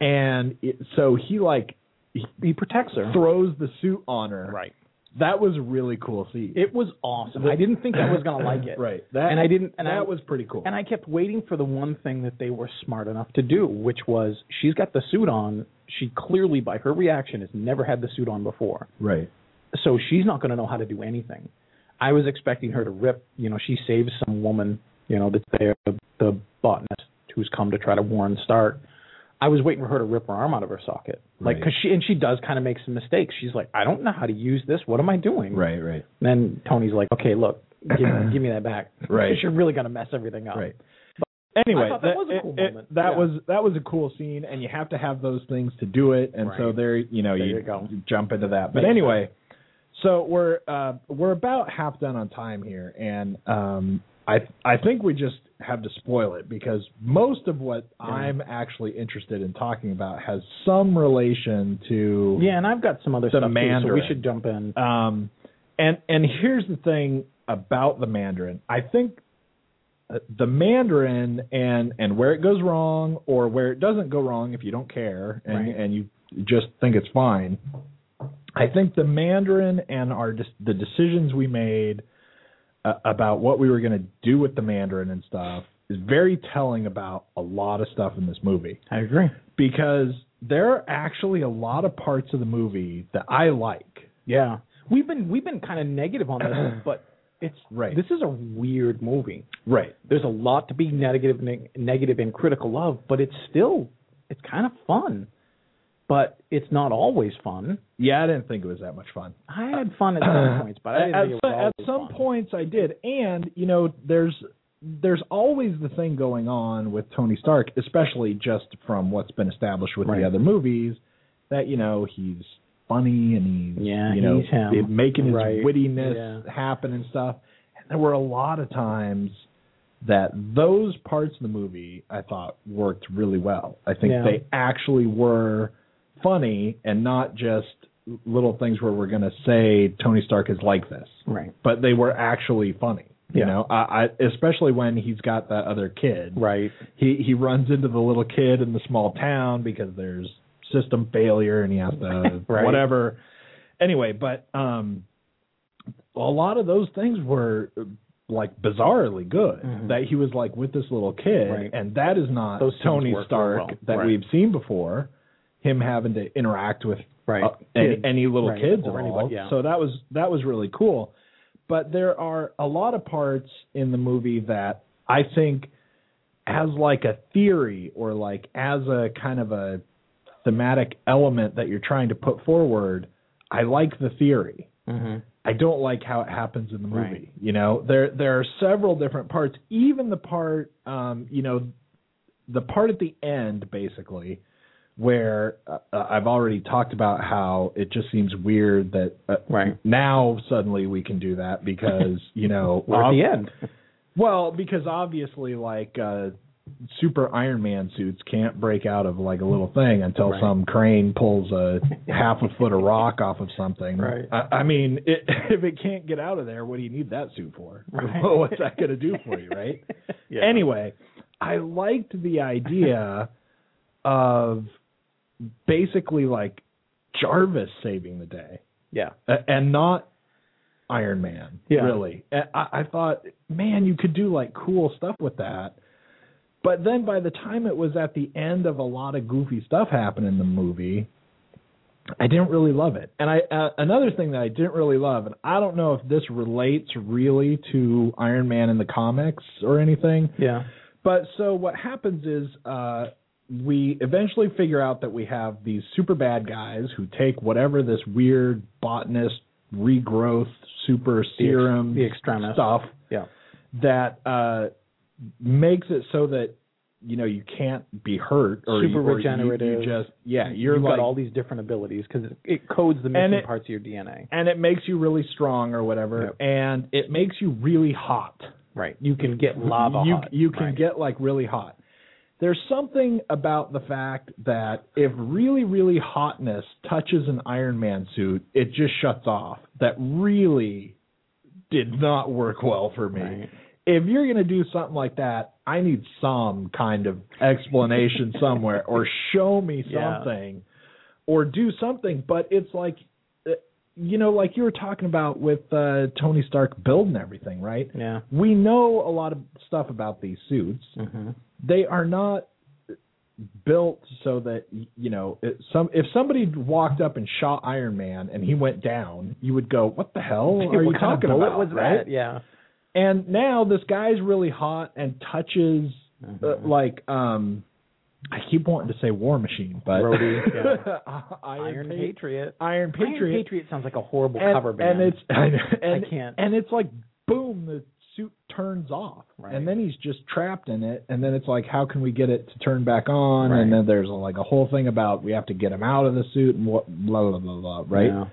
Speaker 2: and it, so he like he
Speaker 1: He protects her.
Speaker 2: throws the suit on her.
Speaker 1: Right.
Speaker 2: That was really cool scene.
Speaker 1: It was awesome. I didn't think I was going to like it.
Speaker 2: Right. That
Speaker 1: And I didn't- and
Speaker 2: that
Speaker 1: I-
Speaker 2: was pretty cool.
Speaker 1: And I kept waiting for the one thing that they were smart enough to do, which was she's got the suit on. She clearly, by her reaction, has never had the suit on before.
Speaker 2: right.
Speaker 1: So she's not going to know how to do anything. I was expecting her to rip. You know, she saves some woman. You know, that's there, the, the botanist who's come to try to warn Stark. I was waiting for her to rip her arm out of her socket, like
Speaker 2: Right.
Speaker 1: because she and she does kind of make some mistakes. She's like, I don't know how to use this. What am I doing?
Speaker 2: Right, right.
Speaker 1: And then Tony's like, Okay, look, give, give me that back.
Speaker 2: Right.
Speaker 1: Because you're really gonna mess everything up.
Speaker 2: Right. Anyway,
Speaker 1: I thought that was a cool
Speaker 2: it- it-
Speaker 1: moment.
Speaker 2: that
Speaker 1: Yeah.
Speaker 2: was that was a cool scene, and you have to have those things to do it. And so
Speaker 1: Right.
Speaker 2: there, you know,
Speaker 1: There
Speaker 2: you,
Speaker 1: you go.
Speaker 2: jump into that. But
Speaker 1: Makes
Speaker 2: anyway, so we're uh, we're about half done on time here, and um, I I think we just have to spoil it because most of what I'm actually interested in talking about has some relation to
Speaker 1: Yeah, and I've got some other
Speaker 2: The
Speaker 1: stuff too, so we should jump in.
Speaker 2: Um, and and here's the thing about the Mandarin. I think uh, the Mandarin and and where it goes wrong or where it doesn't go wrong if you don't care and
Speaker 1: Right.
Speaker 2: and you just think it's fine. I think the Mandarin and our the decisions we made uh, about what we were going to do with the Mandarin and stuff is very telling about a lot of stuff in this movie
Speaker 1: I agree.
Speaker 2: because there are actually a lot of parts of the movie that I like.
Speaker 1: Yeah, we've been we've been kind of negative on this, but it's
Speaker 2: Right.
Speaker 1: This is a weird movie.
Speaker 2: Right.
Speaker 1: There's a lot to be negative, neg- negative and critical of, but it's still it's kind of fun. But it's not always fun.
Speaker 2: Yeah, I didn't think it was that much fun.
Speaker 1: I had fun at some points, but I didn't
Speaker 2: at,
Speaker 1: think it was
Speaker 2: some, at some
Speaker 1: fun.
Speaker 2: points I did, and you know, there's there's always the thing going on with Tony Stark, especially just from what's been established with
Speaker 1: Right.
Speaker 2: the other movies, that you know he's funny and he's
Speaker 1: Yeah,
Speaker 2: you know
Speaker 1: he's
Speaker 2: making his
Speaker 1: Right.
Speaker 2: wittiness
Speaker 1: Yeah.
Speaker 2: happen and stuff. And there were a lot of times that those parts of the movie I thought worked really well. I think
Speaker 1: Yeah.
Speaker 2: they actually were funny and not just little things where we're going to say Tony Stark is like this,
Speaker 1: Right.
Speaker 2: but they were actually funny. You
Speaker 1: Yeah.
Speaker 2: know, I, I especially when he's got that other kid.
Speaker 1: Right.
Speaker 2: He he runs into the little kid in the small town because there's system failure and he has to
Speaker 1: Right.
Speaker 2: whatever. Anyway, but um, a lot of those things were like bizarrely good.
Speaker 1: Mhm.
Speaker 2: That he was like with this little kid,
Speaker 1: Right.
Speaker 2: and that is not
Speaker 1: Those
Speaker 2: Tony Stark
Speaker 1: well.
Speaker 2: that
Speaker 1: Right.
Speaker 2: we've seen before. Him having to interact with
Speaker 1: Right.
Speaker 2: uh, any, any little
Speaker 1: Right.
Speaker 2: kids
Speaker 1: Or
Speaker 2: at all.
Speaker 1: anybody, yeah.
Speaker 2: So that was that was really cool. But there are a lot of parts in the movie that I think as like a theory or like as a kind of a thematic element that you're trying to put forward, I like the theory.
Speaker 1: Mm-hmm.
Speaker 2: I don't like how it happens in the movie.
Speaker 1: Right.
Speaker 2: You know, there there are several different parts. Even the part, um, you know, the part at the end, basically, where uh, uh, I've already talked about how it just seems weird that uh,
Speaker 1: Right.
Speaker 2: now suddenly we can do that because you know
Speaker 1: We're at the end.
Speaker 2: well, because obviously, like uh, super Iron Man suits can't break out of like a little thing until
Speaker 1: Right.
Speaker 2: some crane pulls a half a foot of rock off of something.
Speaker 1: Right.
Speaker 2: I, I mean, it, if it can't get out of there, what do you need that suit for?
Speaker 1: Right.
Speaker 2: What's that going to do for you, right?
Speaker 1: Yeah.
Speaker 2: Anyway, I liked the idea of basically like Jarvis saving the day
Speaker 1: Yeah.
Speaker 2: and not Iron Man.
Speaker 1: Yeah.
Speaker 2: Really, I, I thought, man, you could do like cool stuff with that. But then by the time it was at the end of a lot of goofy stuff happening in the movie, I didn't really love it. And I uh, another thing that I didn't really love, and I don't know if this relates really to Iron Man in the comics or anything,
Speaker 1: Yeah.
Speaker 2: but so what happens is uh, we eventually figure out that we have these super bad guys who take whatever this weird botanist regrowth super serum
Speaker 1: the extremis.
Speaker 2: stuff
Speaker 1: Yeah.
Speaker 2: that uh, makes it so that you know you can't be hurt or
Speaker 1: Super
Speaker 2: you, or
Speaker 1: regenerative.
Speaker 2: You, just yeah, you're
Speaker 1: You've
Speaker 2: like
Speaker 1: got all these different abilities because it, it codes the missing
Speaker 2: it-
Speaker 1: parts of your DNA.
Speaker 2: and it makes you really strong or whatever,
Speaker 1: Yep.
Speaker 2: and it makes you really hot.
Speaker 1: Right. You can get lava
Speaker 2: you
Speaker 1: hot.
Speaker 2: you can
Speaker 1: Right.
Speaker 2: get like really hot. There's something about the fact that if really really hotness touches an Iron Man suit, it just shuts off. That really did not work well for me.
Speaker 1: Right.
Speaker 2: If you're going to do something like that, I need some kind of explanation somewhere or show me
Speaker 1: Yeah.
Speaker 2: something or do something, but it's like you know like you were talking about with uh Tony Stark building everything, right?
Speaker 1: Yeah.
Speaker 2: we know a lot of stuff about these suits.
Speaker 1: Mm-hmm.
Speaker 2: They are not built so that you know it, some if somebody walked up and shot Iron Man and he went down, you would go, "What the hell are you
Speaker 1: what kind of
Speaker 2: talking about?"
Speaker 1: was
Speaker 2: right?
Speaker 1: that? Yeah.
Speaker 2: And now this guy's really hot and touches
Speaker 1: Mm-hmm.
Speaker 2: uh, like um I keep wanting to say War Machine, but
Speaker 1: Rhodey,
Speaker 2: Iron,
Speaker 1: Iron
Speaker 2: Pa-
Speaker 1: Patriot.
Speaker 2: Iron Patriot.
Speaker 1: Iron Patriot sounds like a horrible
Speaker 2: and,
Speaker 1: cover band.
Speaker 2: and it's and, and,
Speaker 1: I can't.
Speaker 2: and it's like boom, the suit turns off,
Speaker 1: Right.
Speaker 2: and then he's just trapped in it, and then it's like, how can we get it to turn back on?
Speaker 1: Right.
Speaker 2: And then there's like a whole thing about we have to get him out of the suit and what blah blah blah blah, right?
Speaker 1: Yeah.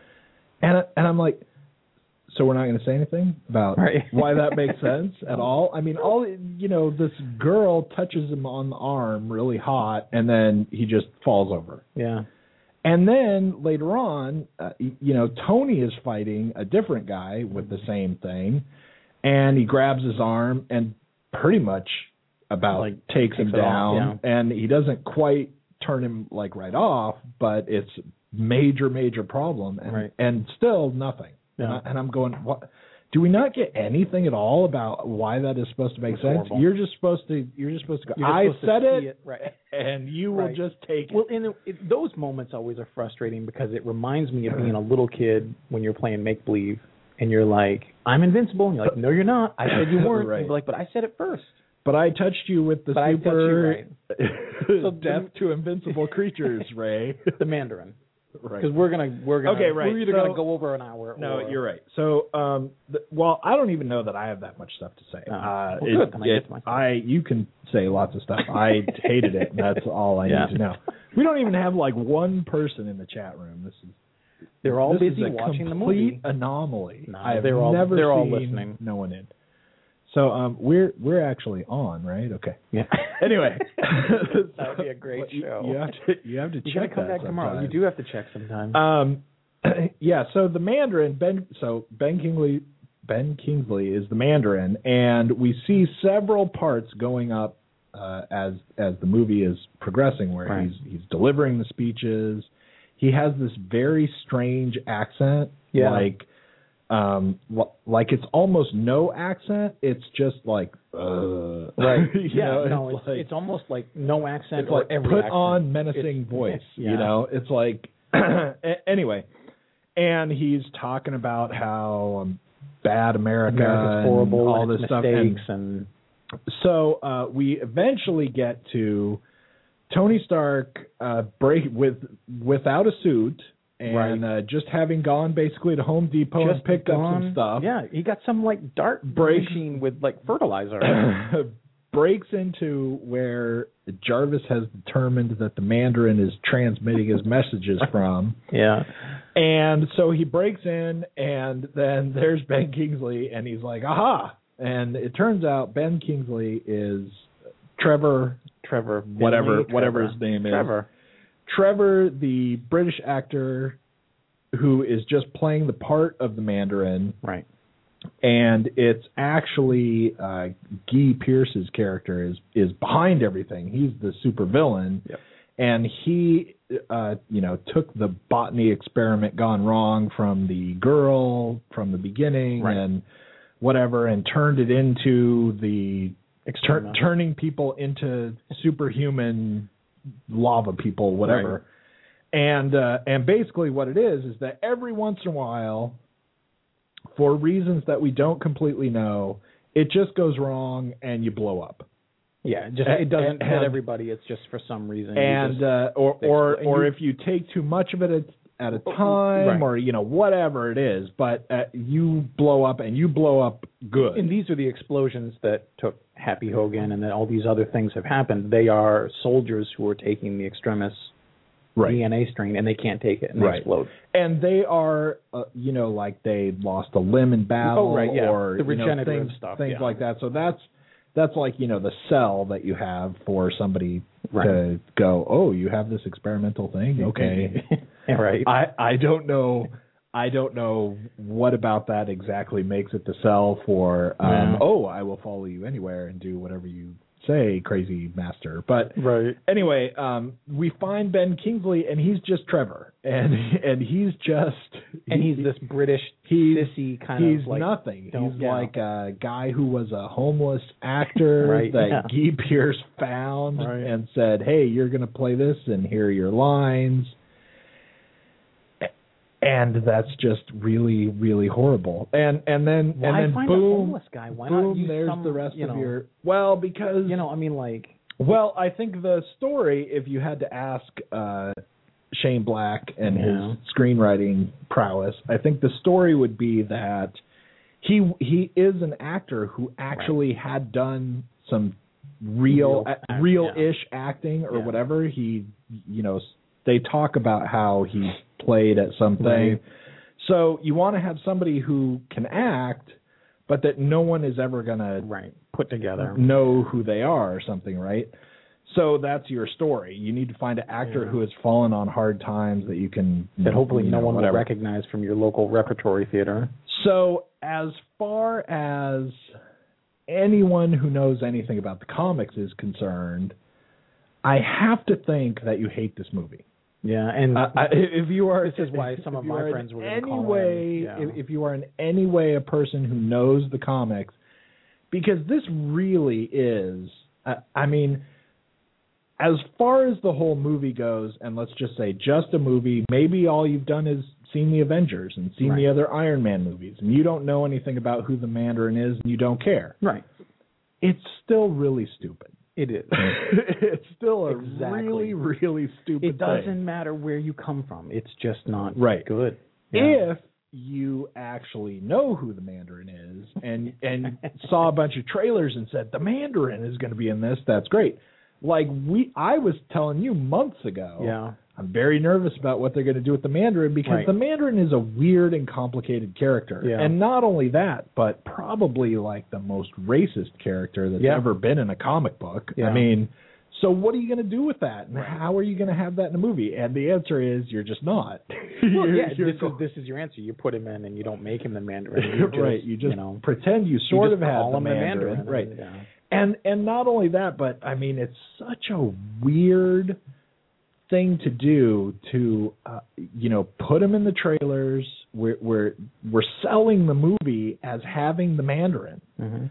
Speaker 2: And and I'm like, so we're not going to say anything about
Speaker 1: Right.
Speaker 2: why that makes sense at all. I mean, all you know, this girl touches him on the arm, really hot, and then he just falls over.
Speaker 1: Yeah.
Speaker 2: And then later on, uh, you know, Tony is fighting a different guy with the same thing, and he grabs his arm and pretty much about
Speaker 1: Like,
Speaker 2: takes, him
Speaker 1: takes off,
Speaker 2: down, and he doesn't quite turn him like right off, but it's major, major problem, and
Speaker 1: Right.
Speaker 2: and still nothing. And,
Speaker 1: Yeah.
Speaker 2: And I'm going, what? Do we not get anything at all about why that is supposed to make
Speaker 1: It's
Speaker 2: sense?
Speaker 1: horrible.
Speaker 2: You're just supposed to. You're just supposed to go. I said
Speaker 1: see
Speaker 2: it,
Speaker 1: Right.
Speaker 2: and you will just take it.
Speaker 1: Well, and it, it, those moments always are frustrating because it reminds me of being a little kid when you're playing make believe and you're like, "I'm invincible," and you're like, "No, you're not. I said you weren't."
Speaker 2: Right.
Speaker 1: And you're like, "But I said it first.
Speaker 2: But I touched you with the
Speaker 1: But I you
Speaker 2: super
Speaker 1: right. So
Speaker 2: death to invincible creatures, Ray.
Speaker 1: The Mandarin,
Speaker 2: right.
Speaker 1: because we're gonna we're gonna
Speaker 2: Okay, right.
Speaker 1: we're either
Speaker 2: So-
Speaker 1: gonna go over an hour.
Speaker 2: No,
Speaker 1: or,
Speaker 2: you're right. So, um, the, well, I don't even know that I have that much stuff to say.
Speaker 1: Oh.
Speaker 2: Uh,
Speaker 1: Well,
Speaker 2: it-
Speaker 1: good, I get
Speaker 2: it-
Speaker 1: to my stuff.
Speaker 2: I you can say lots of stuff. I hated it. That's all I
Speaker 1: Yeah.
Speaker 2: need to know. We don't even have like one person in the chat room. This is
Speaker 1: They're all busy watching the movie.
Speaker 2: anomaly.
Speaker 1: No,
Speaker 2: I have
Speaker 1: they're all-
Speaker 2: never
Speaker 1: they're all listening.
Speaker 2: no one in. So um, we're we're actually on, right? Okay.
Speaker 1: Yeah.
Speaker 2: Anyway,
Speaker 1: That would be a great show.
Speaker 2: You have to you have to
Speaker 1: You
Speaker 2: check
Speaker 1: come back tomorrow. You do have to check sometime.
Speaker 2: Um, yeah. So the Mandarin Ben. So Ben Kingsley Ben Kingsley is the Mandarin, and we see several parts going up uh, as as the movie is progressing, where
Speaker 1: Right.
Speaker 2: he's he's delivering the speeches. He has this very strange accent,
Speaker 1: Yeah.
Speaker 2: like um like it's almost no accent it's just like uh
Speaker 1: right.
Speaker 2: you
Speaker 1: yeah.
Speaker 2: know,
Speaker 1: no,
Speaker 2: it's
Speaker 1: it's,
Speaker 2: like,
Speaker 1: it's almost like no accent
Speaker 2: it's
Speaker 1: or
Speaker 2: like
Speaker 1: every
Speaker 2: put
Speaker 1: accent.
Speaker 2: on menacing
Speaker 1: It's-
Speaker 2: voice
Speaker 1: yeah.
Speaker 2: you know it's like anyway and he's talking about how um, bad america
Speaker 1: America's
Speaker 2: and
Speaker 1: horrible
Speaker 2: all this stuff and
Speaker 1: and
Speaker 2: so uh we eventually get to tony stark uh break with without a suit and uh, just having gone basically to home depot and
Speaker 1: just
Speaker 2: picked up some stuff
Speaker 1: Yeah, he got some like dart
Speaker 2: Break-
Speaker 1: machine with like fertilizer.
Speaker 2: breaks into where Jarvis has determined that the Mandarin is transmitting his messages from.
Speaker 1: yeah.
Speaker 2: And so he breaks in, and then there's Ben Kingsley, and he's like, aha. And it turns out Ben Kingsley is Trevor,
Speaker 1: Trevor.
Speaker 2: whatever
Speaker 1: Finley,
Speaker 2: whatever his name is.
Speaker 1: Trevor.
Speaker 2: Trevor, the British actor who is just playing the part of the Mandarin
Speaker 1: Right.
Speaker 2: and it's actually uh, Guy Pearce's character is is behind everything. He's the super villain,
Speaker 1: Yep.
Speaker 2: and he, uh, you know, took the botany experiment gone wrong from the girl from the beginning
Speaker 1: Right.
Speaker 2: and whatever, and turned it into the tur- turning people into superhuman lava people, whatever. And uh, and basically what it is is that every once in a while for reasons that we don't completely know, it just goes wrong and you blow up.
Speaker 1: Yeah, just it doesn't hit everybody. It's just for some reason.
Speaker 2: And
Speaker 1: just-
Speaker 2: uh, or or or if you take too much of it at, a time,
Speaker 1: right.
Speaker 2: or you know whatever it is, but uh, you blow up and you blow up good.
Speaker 1: and these are the explosions that took Happy Hogan, and then all these other things have happened. They are soldiers who are taking the extremis
Speaker 2: right.
Speaker 1: DNA strain, and they can't take it, and they
Speaker 2: Right.
Speaker 1: explode.
Speaker 2: And they are, uh, you know, like they lost a limb in battle,
Speaker 1: Oh, right, yeah.
Speaker 2: or
Speaker 1: The
Speaker 2: you know,
Speaker 1: regenerative
Speaker 2: things,
Speaker 1: stuff,
Speaker 2: things
Speaker 1: yeah.
Speaker 2: like that. So that's that's like you know the cell that you have for somebody
Speaker 1: Right.
Speaker 2: to go, oh, you have this experimental thing, okay.
Speaker 1: right.
Speaker 2: I I don't know. I don't know what about that exactly makes it the sell for um
Speaker 1: Yeah.
Speaker 2: oh I will follow you anywhere and do whatever you say crazy master. But
Speaker 1: Right.
Speaker 2: anyway, um, we find Ben Kingsley, and he's just Trevor, and and he's just
Speaker 1: And
Speaker 2: he-
Speaker 1: he's this British
Speaker 2: he's
Speaker 1: sissy kind
Speaker 2: he's
Speaker 1: of like
Speaker 2: nothing. He's
Speaker 1: yeah.
Speaker 2: like a guy who was a homeless actor
Speaker 1: Right,
Speaker 2: that
Speaker 1: yeah.
Speaker 2: Guy Pearce found
Speaker 1: Right.
Speaker 2: and said, "Hey, you're going to play this, and here are your lines." And that's just really, really horrible. And and then
Speaker 1: Why
Speaker 2: and then boom,
Speaker 1: homeless guy? Why
Speaker 2: boom. there's
Speaker 1: some,
Speaker 2: the rest
Speaker 1: you
Speaker 2: of your well because
Speaker 1: You know, I mean, like
Speaker 2: well, I think the story, if you had to ask uh, Shane Black and
Speaker 1: Yeah.
Speaker 2: his screenwriting prowess, I think the story would be that he he is an actor who actually had done some real
Speaker 1: Real
Speaker 2: ish acting or
Speaker 1: Yeah.
Speaker 2: whatever. He you know they talk about how he played at something.
Speaker 1: Right.
Speaker 2: So you want to have somebody who can act, but that no one is ever gonna
Speaker 1: right put together.
Speaker 2: know who they are or something, right? So that's your story. You need to find an actor
Speaker 1: Yeah.
Speaker 2: who has fallen on hard times that you can
Speaker 1: That hopefully
Speaker 2: you
Speaker 1: no one
Speaker 2: whatever.
Speaker 1: will recognize from your local repertory theater.
Speaker 2: So as far as anyone who knows anything about the comics is concerned, I have to think that you hate this movie.
Speaker 1: Yeah, and
Speaker 2: Uh, I- if you are,
Speaker 1: This is why some of my friends were gonna
Speaker 2: any
Speaker 1: call in,
Speaker 2: way,
Speaker 1: yeah.
Speaker 2: if, if you are in any way a person who knows the comics, because this really is. Uh, I mean, as far as the whole movie goes, and let's just say just a movie, maybe all you've done is seen the Avengers and seen the other Iron Man movies, and you don't know anything about who the Mandarin is, and you don't care.
Speaker 1: right,
Speaker 2: It's still really stupid.
Speaker 1: It is.
Speaker 2: it's still a
Speaker 1: Exactly.
Speaker 2: really, really stupid.
Speaker 1: it doesn't
Speaker 2: thing.
Speaker 1: matter where you come from. It's just not
Speaker 2: Right.
Speaker 1: good. Yeah.
Speaker 2: if you actually know who the Mandarin is and and saw a bunch of trailers and said the Mandarin is going to be in this, that's great. Like we, I was telling you months ago.
Speaker 1: Yeah.
Speaker 2: I'm very nervous about what they're going to do with the Mandarin because
Speaker 1: Right.
Speaker 2: the Mandarin is a weird and complicated character.
Speaker 1: Yeah.
Speaker 2: And not only that, but probably like the most racist character that's
Speaker 1: Yeah.
Speaker 2: ever been in a comic book.
Speaker 1: Yeah.
Speaker 2: I mean, so what are you going to do with that? And how are you going to have that in a movie? And the answer is you're just not.
Speaker 1: Well, yeah,
Speaker 2: you're
Speaker 1: this
Speaker 2: go-
Speaker 1: is this is your answer. You put him in, and you don't make him the Mandarin. You just,
Speaker 2: right. You just
Speaker 1: know,
Speaker 2: pretend you
Speaker 1: you
Speaker 2: sort
Speaker 1: just
Speaker 2: of have
Speaker 1: call
Speaker 2: the Mandarin,
Speaker 1: the Mandarin.
Speaker 2: right?
Speaker 1: Yeah.
Speaker 2: And and not only that, but I mean, it's such a weird thing to do to uh, you know put him in the trailers. We're we're we're selling the movie as having the Mandarin,
Speaker 1: hmm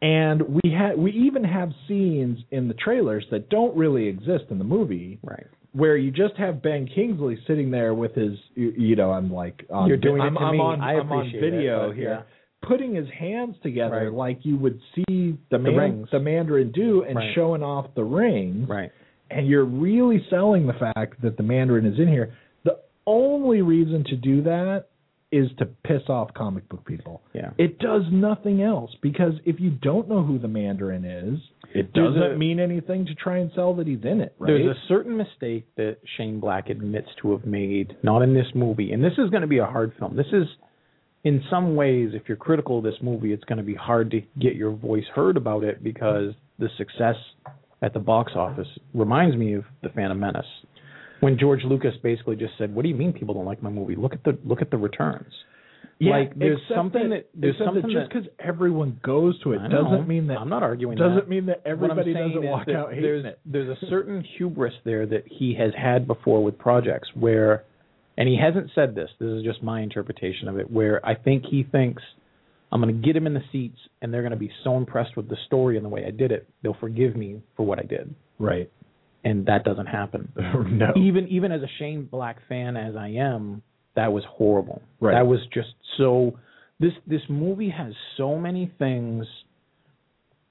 Speaker 2: and we had we even have scenes in the trailers that don't really exist in the movie
Speaker 1: Right.
Speaker 2: where you just have Ben Kingsley sitting there with his, you, you know, I'm like, on,
Speaker 1: You're doing it
Speaker 2: I'm,
Speaker 1: to
Speaker 2: I'm
Speaker 1: me.
Speaker 2: on,
Speaker 1: I
Speaker 2: I'm on
Speaker 1: it,
Speaker 2: video
Speaker 1: but
Speaker 2: here,
Speaker 1: yeah.
Speaker 2: putting his hands together
Speaker 1: Right.
Speaker 2: like you would see the, man, the Mandarin do, and
Speaker 1: Right.
Speaker 2: showing off the rings,
Speaker 1: Right.
Speaker 2: And you're really selling the fact that the Mandarin is in here. The only reason to do that is to piss off comic book people.
Speaker 1: Yeah.
Speaker 2: It does nothing else because if you don't know who the Mandarin is, it doesn't mean anything to try and sell that he's in it, right?
Speaker 1: There's a certain mistake that Shane Black admits to have made, not in this movie, and this is going to be a hard film. This is, in some ways, if you're critical of this movie, it's going to be hard to get your voice heard about it because the success at the box office reminds me of The Phantom Menace, when George Lucas basically just said, "What do you mean people don't like my movie? Look at the look at the returns." like there's something that, there's something
Speaker 2: that just because everyone goes to it
Speaker 1: know.
Speaker 2: doesn't mean that
Speaker 1: I'm not arguing
Speaker 2: doesn't
Speaker 1: that.
Speaker 2: mean that everybody doesn't walk out hating
Speaker 1: there's,
Speaker 2: it.
Speaker 1: There's a certain hubris there that he has had before with projects where, and he hasn't said this. This is just my interpretation of it. Where I think he thinks I'm going to get them in the seats, and they're going to be so impressed with the story and the way I did it, they'll forgive me for what I did,
Speaker 2: Right.
Speaker 1: and that doesn't happen.
Speaker 2: no.
Speaker 1: Even even as a Shane Black fan as I am, that was horrible.
Speaker 2: Right.
Speaker 1: That was just so. This this movie has so many things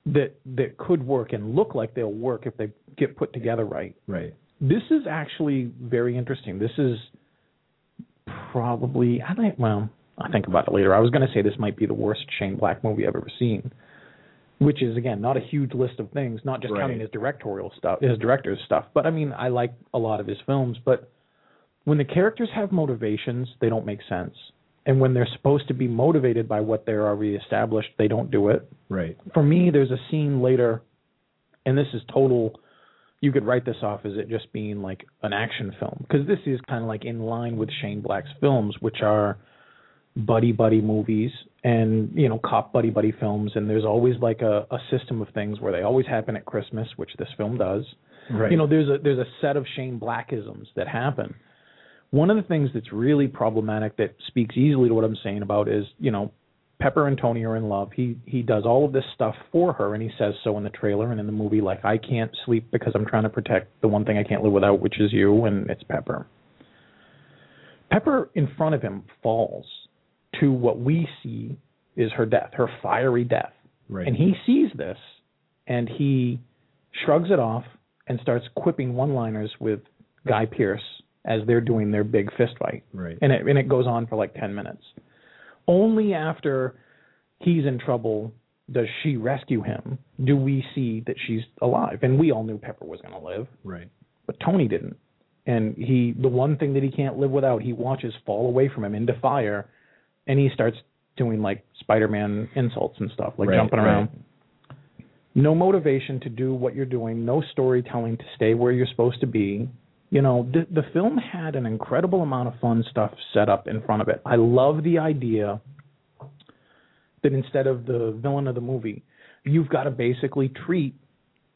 Speaker 1: that that could work and look like they'll work if they get put together right.
Speaker 2: Right.
Speaker 1: This is actually very interesting. This is probably I think well I think about it later. I was going to say this might be the worst Shane Black movie I've ever seen, which is again not a huge list of things, not just
Speaker 2: Right.
Speaker 1: counting his directorial stuff, his director's stuff. But I mean, I like a lot of his films, but when the characters have motivations, they don't make sense. And when they're supposed to be motivated by what they're already established, they don't do it
Speaker 2: Right.
Speaker 1: for me, there's a scene later, and this is total. You could write this off as it just being like an action film because this is kind of like in line with Shane Black's films, which are buddy buddy movies and you know cop buddy buddy films. And there's always like a, a system of things where they always happen at christmas which this film does.
Speaker 2: Right.
Speaker 1: you know there's a there's a set of shane blackisms that happen. One of the things that's really problematic that speaks easily to what i'm saying about is you know pepper and tony are in love. He he does all of this stuff for her and he says so in the trailer and in the movie like i can't sleep because i'm trying to protect the one thing i can't live without which is you and it's pepper. Pepper in front of him falls to what we see is her death her fiery death
Speaker 2: Right.
Speaker 1: and he sees this and he shrugs it off and starts quipping one liners with Guy Pearce as they're doing their big fist fight.
Speaker 2: Right.
Speaker 1: And it and it goes on for like ten minutes. Only after he's in trouble does she rescue him do we see that she's alive. And we all knew Pepper was gonna live,
Speaker 2: Right.
Speaker 1: but Tony didn't. And he the one thing that he can't live without, he watches fall away from him into fire and he starts doing like Spider Man insults and stuff, like
Speaker 2: Right,
Speaker 1: jumping around
Speaker 2: right.
Speaker 1: no motivation to do what you're doing, no storytelling to stay where you're supposed to be. You know, the the film had an incredible amount of fun stuff set up in front of it. I love the idea that instead of the villain of the movie, you've got to basically treat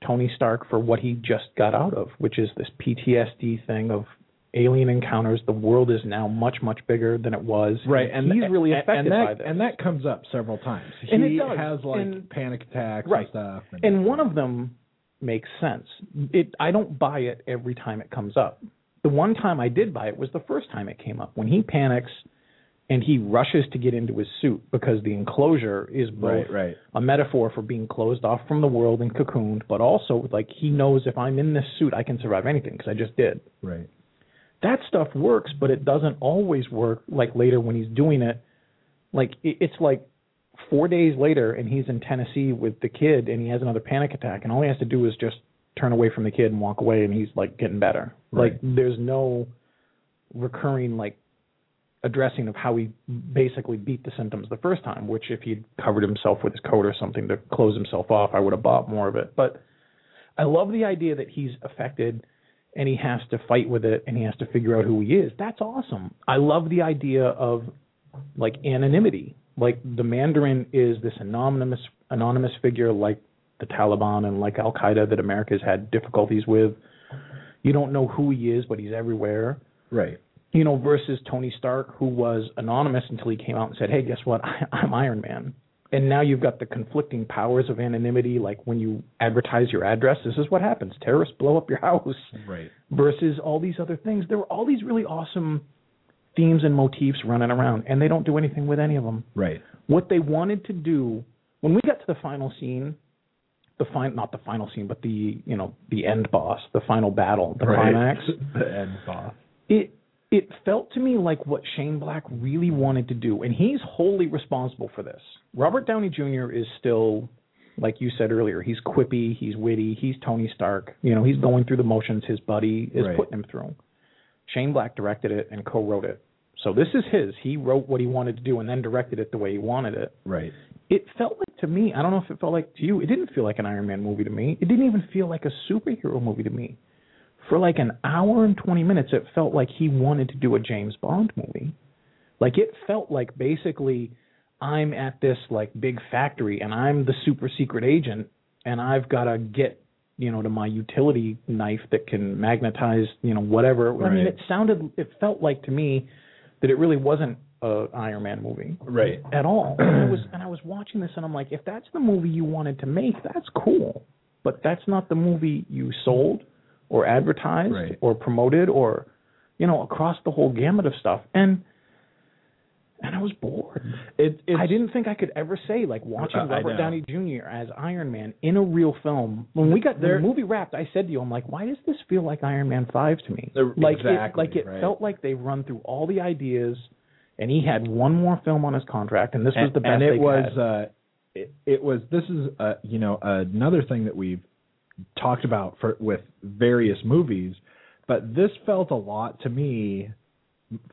Speaker 1: Tony Stark for what he just got out of, which is this PTSD thing of alien encounters. The world is now much much bigger than it was.
Speaker 2: Right, and
Speaker 1: he's really affected
Speaker 2: and that,
Speaker 1: by this.
Speaker 2: And that comes up several times.
Speaker 1: And it does,
Speaker 2: has like
Speaker 1: and-
Speaker 2: panic attacks
Speaker 1: Right.
Speaker 2: and stuff.
Speaker 1: and one of them makes sense. It I don't buy it every time it comes up. The one time I did buy it was the first time it came up when he panics and he rushes to get into his suit because the enclosure is both
Speaker 2: Right, right.
Speaker 1: a metaphor for being closed off from the world and cocooned, but also like he knows if I'm in this suit I can survive anything because I just did.
Speaker 2: right.
Speaker 1: That stuff works, but it doesn't always work like later when he's doing it. Like it's like four days later and he's in Tennessee with the kid and he has another panic attack and all he has to do is just turn away from the kid and walk away and he's like getting better.
Speaker 2: Right.
Speaker 1: Like there's no recurring like addressing of how he basically beat the symptoms the first time, which if he'd covered himself with his coat or something to close himself off, I would have bought more of it. But I love the idea that he's affected and he has to fight with it and he has to figure out who he is. That's awesome. I love the idea of like anonymity. Like the Mandarin is this anonymous anonymous figure like the Taliban and like Al Qaeda that America's had difficulties with. You don't know who he is, but he's everywhere.
Speaker 2: Right.
Speaker 1: You know, versus Tony Stark, who was anonymous until he came out and said, "Hey, guess what? I, I'm Iron Man." And now you've got the conflicting powers of anonymity. Like when you advertise your address, this is what happens: terrorists blow up your house
Speaker 2: Right.
Speaker 1: versus all these other things. There were all these really awesome themes and motifs running around, and they don't do anything with any of them.
Speaker 2: Right.
Speaker 1: What they wanted to do when we got to the final scene, the fin- not the final scene, but the you know the end boss, the final battle, the climax.
Speaker 2: the end boss.
Speaker 1: It it felt to me like what Shane Black really wanted to do, and he's wholly responsible for this. Robert Downey Jr. is still, like you said earlier, he's quippy, he's witty, he's Tony Stark. You know, he's going through the motions his buddy is
Speaker 2: Right.
Speaker 1: putting him through. Shane Black directed it and co-wrote it, so this is his. He wrote what he wanted to do and then directed it the way he wanted it.
Speaker 2: Right.
Speaker 1: It felt like to me, I don't know if it felt like to you, it didn't feel like an Iron Man movie to me. It didn't even feel like a superhero movie to me for like an hour and 20 minutes, it felt like he wanted to do a James Bond movie. Like it felt like basically I'm at this like big factory and I'm the super secret agent and I've got to get, you know, to my utility knife that can magnetize, you know, whatever. I mean, it sounded, it felt like to me that it really wasn't a Iron Man movie
Speaker 2: Right.
Speaker 1: at all. And I was and I was watching this and I'm like, if that's the movie you wanted to make, that's cool. But that's not the movie you sold or advertised
Speaker 2: Right.
Speaker 1: or promoted or you know, across the whole gamut of stuff. And and I was bored.
Speaker 2: It,
Speaker 1: I didn't think I could ever say like watching
Speaker 2: I
Speaker 1: Robert. Downey Jr. as Iron Man in a real film. When we got
Speaker 2: There-
Speaker 1: the movie wrapped, I said to you, I'm like, why does this feel like Iron Man Five to me?
Speaker 2: Uh,
Speaker 1: Like
Speaker 2: exactly,
Speaker 1: it, like it
Speaker 2: right.
Speaker 1: felt like they run through all the ideas, and he had one more film on his contract, and this was the best
Speaker 2: and it was uh it, it was this is uh you know another thing that we've talked about for with various movies but this felt a lot to me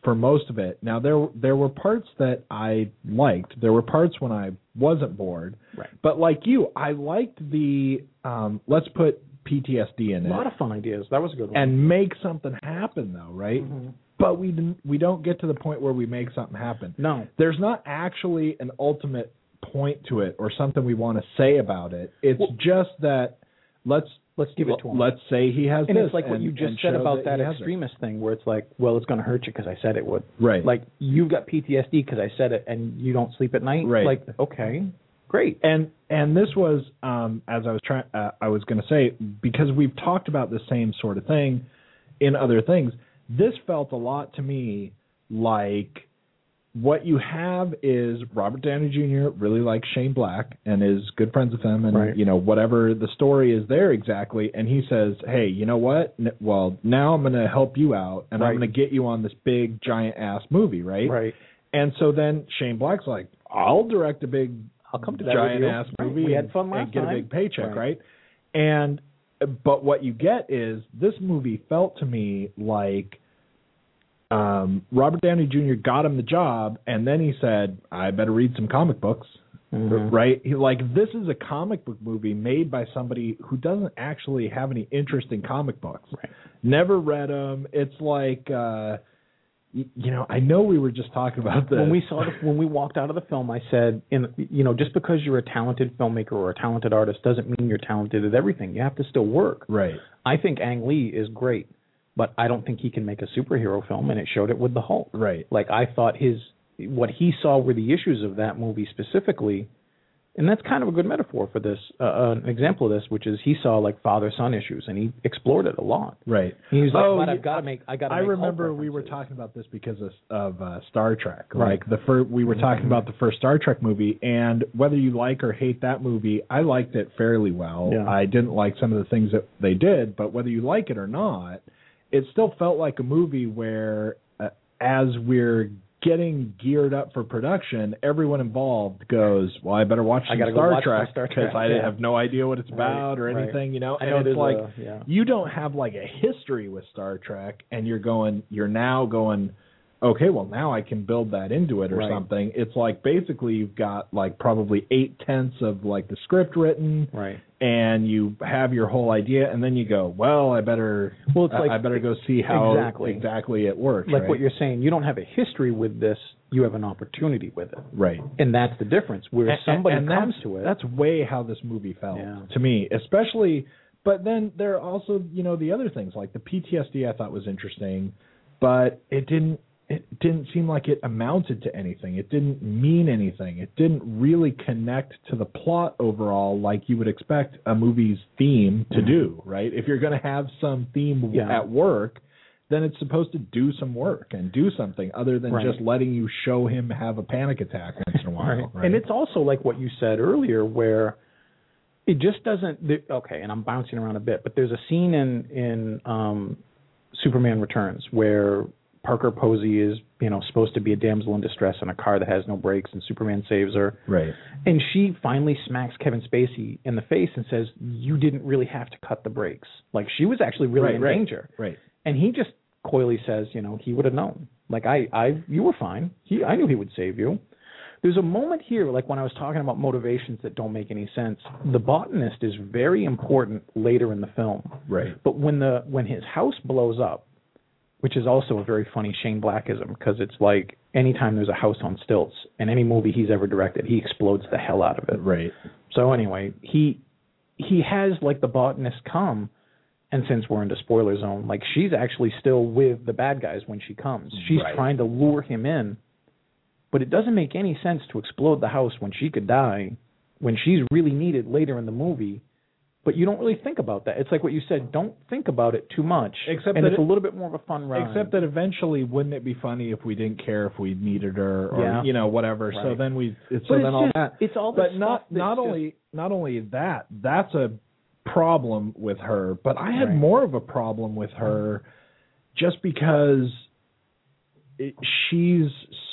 Speaker 2: for most of it now there there were parts that i liked there were parts when i wasn't bored
Speaker 1: Right.
Speaker 2: but like you i liked the um let's put ptsd in it.
Speaker 1: a lot of fun ideas. That was a good one.
Speaker 2: and make something happen though right
Speaker 1: Mhm.
Speaker 2: but we didn't, we don't get to the point where we make something happen.
Speaker 1: No.
Speaker 2: There's not actually an ultimate point to it or something we want to say about it. It's just that let's
Speaker 1: Let's give it to him.
Speaker 2: Let's say he has
Speaker 1: and
Speaker 2: this,
Speaker 1: it's like what
Speaker 2: and-
Speaker 1: you just said about that,
Speaker 2: he has it.
Speaker 1: extremis thing, where it's like, well, it's going to hurt you because I said it would.
Speaker 2: Right.
Speaker 1: Like you've got PTSD because I said it, and you don't sleep at night.
Speaker 2: Right.
Speaker 1: Like okay, great.
Speaker 2: and and this was um as I was trying uh, I was going to say because we've talked about the same sort of thing in other things this felt a lot to me like what you have is Robert Downey Jr. really likes Shane Black and is good friends with him and
Speaker 1: Right.
Speaker 2: you know whatever the story is there exactly and he says hey you know what N- well now I'm going to help you out and I'm going to get you on this big giant ass movie right
Speaker 1: Right.
Speaker 2: and so then Shane Black's like I'll direct a big
Speaker 1: I'll come to that
Speaker 2: giant ass
Speaker 1: Right.
Speaker 2: movie
Speaker 1: We had
Speaker 2: and-
Speaker 1: fun
Speaker 2: and
Speaker 1: last
Speaker 2: get
Speaker 1: time.
Speaker 2: a big paycheck,
Speaker 1: Right.
Speaker 2: right? And but what you get is this movie felt to me like um, Robert Downey Jr. got him the job, and then he said, "I better read some comic books."
Speaker 1: Mhm.
Speaker 2: Right? He, like this is a comic book movie made by somebody who doesn't actually have any interest in comic books.
Speaker 1: Right.
Speaker 2: Never read them. It's like. uh y- you know, I know we were just talking about this.
Speaker 1: When we saw the, when we walked out of the film, I said, in you know, just because you're a talented filmmaker or a talented artist doesn't mean you're talented at everything. You have to still work.
Speaker 2: right,
Speaker 1: I think Ang Lee is great, but I don't think he can make a superhero film, and it showed it with the Hulk.
Speaker 2: right,
Speaker 1: Like I thought his what he saw were the issues of that movie specifically, and that's kind of a good metaphor for this. Uh, an example of this, which is he saw like father son issues, and he explored it a lot.
Speaker 2: right.
Speaker 1: He was like,
Speaker 2: Oh,
Speaker 1: but I've got to make. I got.
Speaker 2: I remember we were talking about this because of, of uh, Star Trek.
Speaker 1: Right.
Speaker 2: Like the first, we were talking about the first Star Trek movie, and whether you like or hate that movie, I liked it fairly well.
Speaker 1: Yeah.
Speaker 2: I didn't like some of the things that they did, but whether you like it or not, it still felt like a movie where, uh, as we're getting geared up for production, everyone involved goes, "Well, I better watch
Speaker 1: I
Speaker 2: some Star
Speaker 1: watch
Speaker 2: Trek
Speaker 1: Star
Speaker 2: because I
Speaker 1: yeah.
Speaker 2: have no idea what it's
Speaker 1: Right,
Speaker 2: about or
Speaker 1: right.
Speaker 2: anything." You know, and
Speaker 1: know
Speaker 2: it's like
Speaker 1: a- yeah.
Speaker 2: you don't have like a history with Star Trek and you're going you're now going okay well now I can build that into it or
Speaker 1: Right.
Speaker 2: something it's like basically you've got like probably eight tenths of like the script written
Speaker 1: Right.
Speaker 2: and you have your whole idea and then you go well I better
Speaker 1: Well, it's like-
Speaker 2: I better go see how
Speaker 1: Exactly.
Speaker 2: exactly it works
Speaker 1: Like
Speaker 2: right?
Speaker 1: what you're saying, you don't have a history with this. You have an opportunity with it,
Speaker 2: right
Speaker 1: and that's the difference. Where
Speaker 2: And-
Speaker 1: somebody
Speaker 2: and
Speaker 1: comes to it.
Speaker 2: That's way how this movie felt
Speaker 1: Yeah.
Speaker 2: to me, especially. But then there are also, you know, the other things like the PTSD. I thought was interesting, but it didn't. It didn't seem like it amounted to anything. It didn't mean anything. It didn't really connect to the plot overall, like you would expect a movie's theme to do. Right? If you're going to have some theme
Speaker 1: Mm-hmm. Yeah.
Speaker 2: at work, then it's supposed to do some work and do something other than
Speaker 1: Right.
Speaker 2: just letting you show him have a panic attack once in a while. Right?
Speaker 1: And it's also like what you said earlier, where it just doesn't. The, okay, and I'm bouncing around a bit, but there's a scene in in um, Superman Returns where Parker Posey is, you know, supposed to be a damsel in distress in a car that has no brakes, and Superman saves her.
Speaker 2: right.
Speaker 1: And she finally smacks Kevin Spacey in the face and says, "You didn't really have to cut the brakes. Like she was actually really
Speaker 2: Right,
Speaker 1: in
Speaker 2: right.
Speaker 1: danger."
Speaker 2: Right.
Speaker 1: And he just coyly says, you know, he would have known. Like I, I, you were fine. He, I knew he would save you. There's a moment here, like when I was talking about motivations that don't make any sense. The botanist is very important later in the film.
Speaker 2: Right.
Speaker 1: But when the when his house blows up, which is also a very funny Shane Blackism because it's like anytime there's a house on stilts in any movie he's ever directed, he explodes the hell out of it.
Speaker 2: Right.
Speaker 1: So anyway, he he has like the botanist come, and since we're into spoiler zone, like she's actually still with the bad guys when she comes. She's
Speaker 2: Right.
Speaker 1: trying to lure him in, but it doesn't make any sense to explode the house when she could die, when she's really needed later in the movie. But you don't really think about that. It's like what you said. Don't think about it too much.
Speaker 2: Except
Speaker 1: and
Speaker 2: that
Speaker 1: it's
Speaker 2: it-
Speaker 1: a little bit more of a fun ride.
Speaker 2: Except that eventually, wouldn't it be funny if we didn't care if we needed her or
Speaker 1: Yeah.
Speaker 2: you know whatever? So then we, it's, so
Speaker 1: But
Speaker 2: then
Speaker 1: it's
Speaker 2: all
Speaker 1: just-
Speaker 2: that.
Speaker 1: it's all the
Speaker 2: but not not
Speaker 1: just-
Speaker 2: only not only that. That's a problem with her. But I had
Speaker 1: Right.
Speaker 2: more of a problem with her, just because it, she's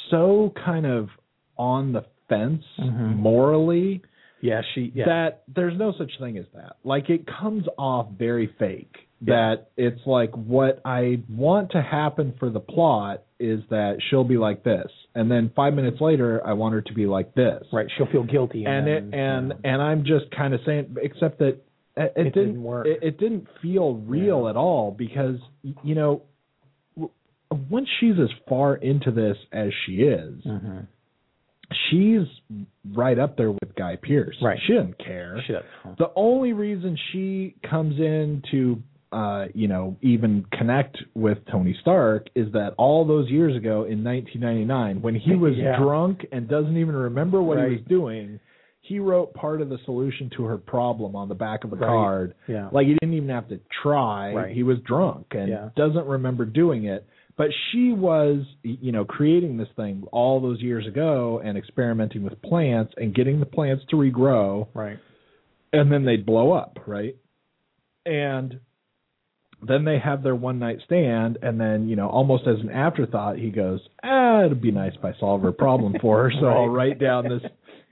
Speaker 2: so kind of on the fence
Speaker 1: Mhm.
Speaker 2: morally
Speaker 1: yeah, she yeah.
Speaker 2: that there's no such thing as that. Like it comes off very fake.
Speaker 1: Yeah.
Speaker 2: That it's like what I want to happen for the plot is that she'll be like this, and then five minutes later I want her to be like this.
Speaker 1: right. She'll feel guilty.
Speaker 2: And
Speaker 1: then,
Speaker 2: it and
Speaker 1: yeah.
Speaker 2: and I'm just kind of saying, except that it, it,
Speaker 1: It didn't work.
Speaker 2: It, it didn't feel real
Speaker 1: Yeah.
Speaker 2: at all because you know w- once she's as far into this as she is,
Speaker 1: Mm-hmm.
Speaker 2: She's right up there with Guy Pearce.
Speaker 1: Right.
Speaker 2: She doesn't care.
Speaker 1: Shit.
Speaker 2: The only reason she comes in to uh, you know, even connect with Tony Stark is that all those years ago in 1999, when he was
Speaker 1: Yeah.
Speaker 2: drunk and doesn't even remember what he was doing, he wrote part of the solution to her problem on the back of a
Speaker 1: Right.
Speaker 2: card.
Speaker 1: Yeah.
Speaker 2: Like he didn't even have to try.
Speaker 1: Right.
Speaker 2: He was drunk and
Speaker 1: Yeah.
Speaker 2: doesn't remember doing it. But she was, you know, creating this thing all those years ago and experimenting with plants and getting the plants to regrow
Speaker 1: Right.
Speaker 2: and then they'd blow up, right? And then they have their one night stand, and then you know, almost as an afterthought, he goes, "Ah, it'd be nice if I solve her problem for her, so I'll write down this,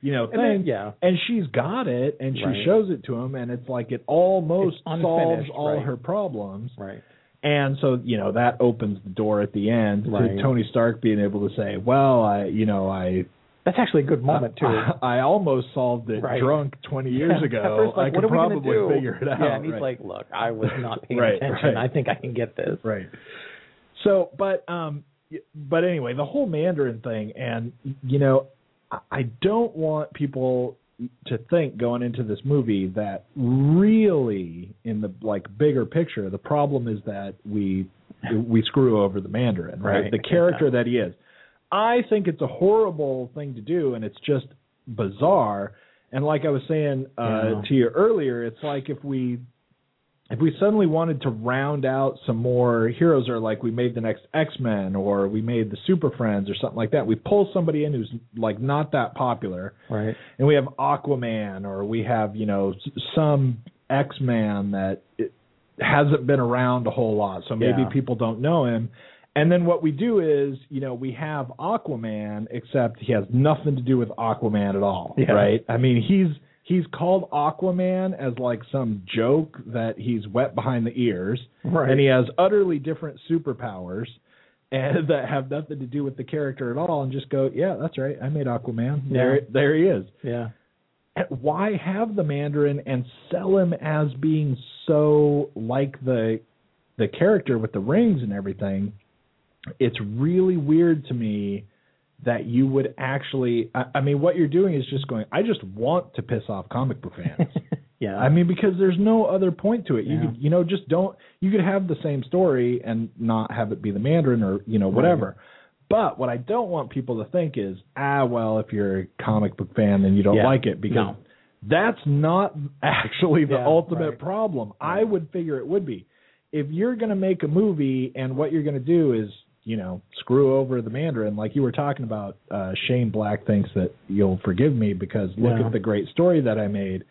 Speaker 2: you know, thing."
Speaker 1: And then- yeah.
Speaker 2: and she's got it, and she
Speaker 1: Right.
Speaker 2: shows it to him, and it's like it almost
Speaker 1: It's
Speaker 2: solves all
Speaker 1: right.
Speaker 2: her problems.
Speaker 1: Right.
Speaker 2: And so, you know, that opens the door at the end
Speaker 1: Right.
Speaker 2: to Tony Stark being able to say, "Well, I, you know, I
Speaker 1: That's actually a good moment too.
Speaker 2: I, I almost solved it
Speaker 1: Right.
Speaker 2: drunk 20 years ago.
Speaker 1: First, like,
Speaker 2: I could
Speaker 1: are we gonna
Speaker 2: probably figure it out.
Speaker 1: Yeah, and he's
Speaker 2: right.
Speaker 1: like, "Look, I was not paying attention. I think I can get this."
Speaker 2: right. So, but um, but anyway, the whole Mandarin thing, and you know, I- I don't want people to think going into this movie that really, in the like bigger picture, the problem is that we we screw over the Mandarin, right?
Speaker 1: Right.
Speaker 2: The character that he is. I think it's a horrible thing to do, and it's just bizarre. And like I was saying uh,
Speaker 1: Yeah.
Speaker 2: to you earlier, it's like if we if we suddenly wanted to round out some more heroes, or like we made the next X Men, or we made the Super Friends, or something like that, we pull somebody in who's like not that popular,
Speaker 1: Right.
Speaker 2: and we have Aquaman, or we have you know some X Man that hasn't been around a whole lot, so maybe
Speaker 1: Yeah.
Speaker 2: people don't know him. And then what we do is, you know, we have Aquaman, except he has nothing to do with Aquaman at all,
Speaker 1: Yeah.
Speaker 2: right? I mean, he's he's called Aquaman as like some joke that he's wet behind the ears,
Speaker 1: Right.
Speaker 2: and he has utterly different superpowers. And that have nothing to do with the character at all, and just go, yeah, that's right. I made Aquaman. There, there he is
Speaker 1: Yeah.
Speaker 2: why have the Mandarin and sell him as being so like the the character with the rings and everything? It's really weird to me that you would actually. I, I mean, what you're doing is just going. I just want to piss off comic book fans.
Speaker 1: Yeah.
Speaker 2: I mean, because there's no other point to it. You
Speaker 1: Yeah.
Speaker 2: could, you know, just don't. You could have the same story and not have it be the Mandarin or you know whatever. But what I don't want people to think is, ah, well, if you're a comic book fan, then you don't
Speaker 1: Yeah.
Speaker 2: like it because
Speaker 1: No.
Speaker 2: that's not actually the
Speaker 1: Yeah,
Speaker 2: ultimate
Speaker 1: right.
Speaker 2: problem. I would figure it would be. If you're going to make a movie and what you're going to do is, you know, screw over the Mandarin, like you were talking about, uh, Shane Black thinks that you'll forgive me because look
Speaker 1: Yeah.
Speaker 2: at the great story that I made.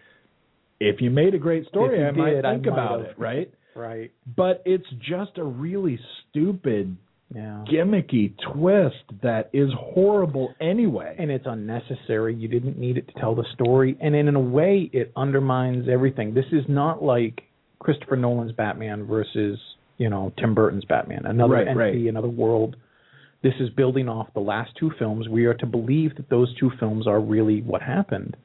Speaker 2: If you made a great story, I might
Speaker 1: did, I
Speaker 2: think
Speaker 1: might
Speaker 2: about it, right?
Speaker 1: Right.
Speaker 2: But it's just a really stupid,
Speaker 1: Yeah.
Speaker 2: gimmicky twist that is horrible anyway.
Speaker 1: and it's unnecessary. You didn't need it to tell the story, and in a way, it undermines everything. This is not like Christopher Nolan's Batman versus you know Tim Burton's Batman, another
Speaker 2: Right,
Speaker 1: entity,
Speaker 2: right.
Speaker 1: another world. This is building off the last two films. We are to believe that those two films are really what happened.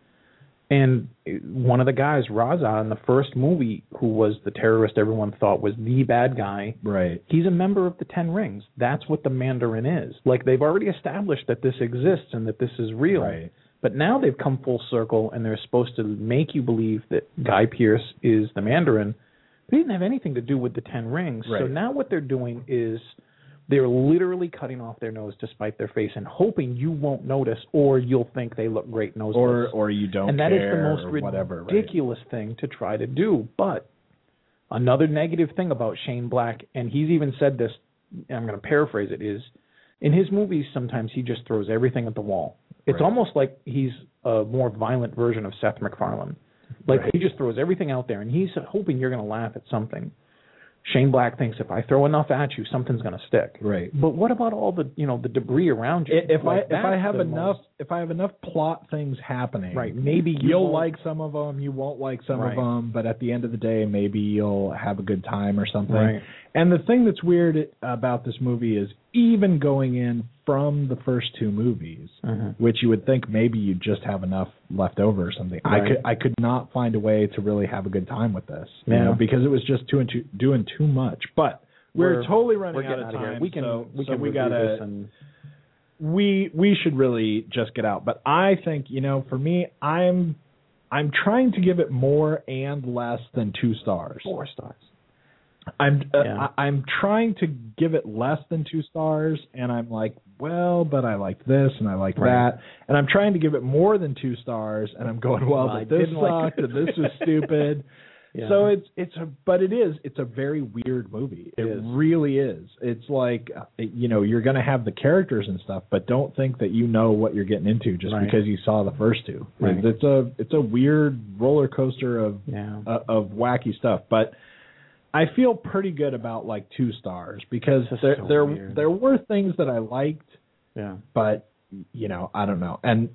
Speaker 1: And one of the guys, Raza, in the first movie, who was the terrorist everyone thought was the bad guy,
Speaker 2: right.
Speaker 1: He's a member of the Ten Rings. That's what the Mandarin is. Like they've already established that this exists and that this is real.
Speaker 2: Right.
Speaker 1: But now they've come full circle and they're supposed to make you believe that Guy Pearce is the Mandarin. He didn't have anything to do with the Ten Rings. So now what they're doing is they're literally cutting off their nose to spite their face and hoping you won't notice or you'll think they look great noseless.
Speaker 2: Or or you don't
Speaker 1: and that is the most
Speaker 2: whatever, right?
Speaker 1: ridiculous thing to try to do. But another negative thing about Shane Black, and he's even said this, I'm going to paraphrase it, is in his movies sometimes he just throws everything at the wall. It's
Speaker 2: Right.
Speaker 1: almost like he's a more violent version of Seth MacFarlane. Like
Speaker 2: Right.
Speaker 1: he just throws everything out there, and he's hoping you're going to laugh at something. Shane Black thinks if I throw enough at you, something's going to stick.
Speaker 2: Right.
Speaker 1: But what about all the you know the debris around you?
Speaker 2: If
Speaker 1: Like,
Speaker 2: I if I have enough
Speaker 1: most-
Speaker 2: if I have enough plot things happening,
Speaker 1: right? Maybe you
Speaker 2: you'll
Speaker 1: won't-
Speaker 2: like some of them, you won't like some
Speaker 1: Right.
Speaker 2: of them, but at the end of the day, maybe you'll have a good time or something.
Speaker 1: Right.
Speaker 2: And the thing that's weird about this movie is even going in from the first two movies,
Speaker 1: Mhm.
Speaker 2: which you would think maybe you just have enough left over or something. I could I could not find a way to really have a good time with this, you
Speaker 1: Yeah.
Speaker 2: know, because it was just too, too doing too much. But We're, totally running
Speaker 1: we're
Speaker 2: out of
Speaker 1: out of here.
Speaker 2: time.
Speaker 1: We can
Speaker 2: so,
Speaker 1: we
Speaker 2: so
Speaker 1: can
Speaker 2: we gotta
Speaker 1: and
Speaker 2: we we should really just get out. But I think you know, for me, I'm I'm trying to give it more and less than two stars.
Speaker 1: four stars.
Speaker 2: I'm uh,
Speaker 1: Yeah.
Speaker 2: I, I'm trying to give it less than two stars, and I'm like, well, but I like this and I like
Speaker 1: Right.
Speaker 2: that, and I'm trying to give it more than two stars, and I'm going, well,
Speaker 1: Well,
Speaker 2: but this
Speaker 1: like
Speaker 2: sucked, and this was stupid.
Speaker 1: Yeah.
Speaker 2: So it's it's a but it is it's a very weird movie. It, really is. It's like uh, you know you're going to have the characters and stuff, but don't think that you know what you're getting into just
Speaker 1: Right.
Speaker 2: because you saw the first two.
Speaker 1: Right.
Speaker 2: It's a it's a weird roller coaster of
Speaker 1: yeah.
Speaker 2: uh, of wacky stuff, but I feel pretty good about like two stars because there
Speaker 1: so
Speaker 2: there
Speaker 1: weird.
Speaker 2: there were things that I liked,
Speaker 1: yeah.
Speaker 2: but you know I don't know, and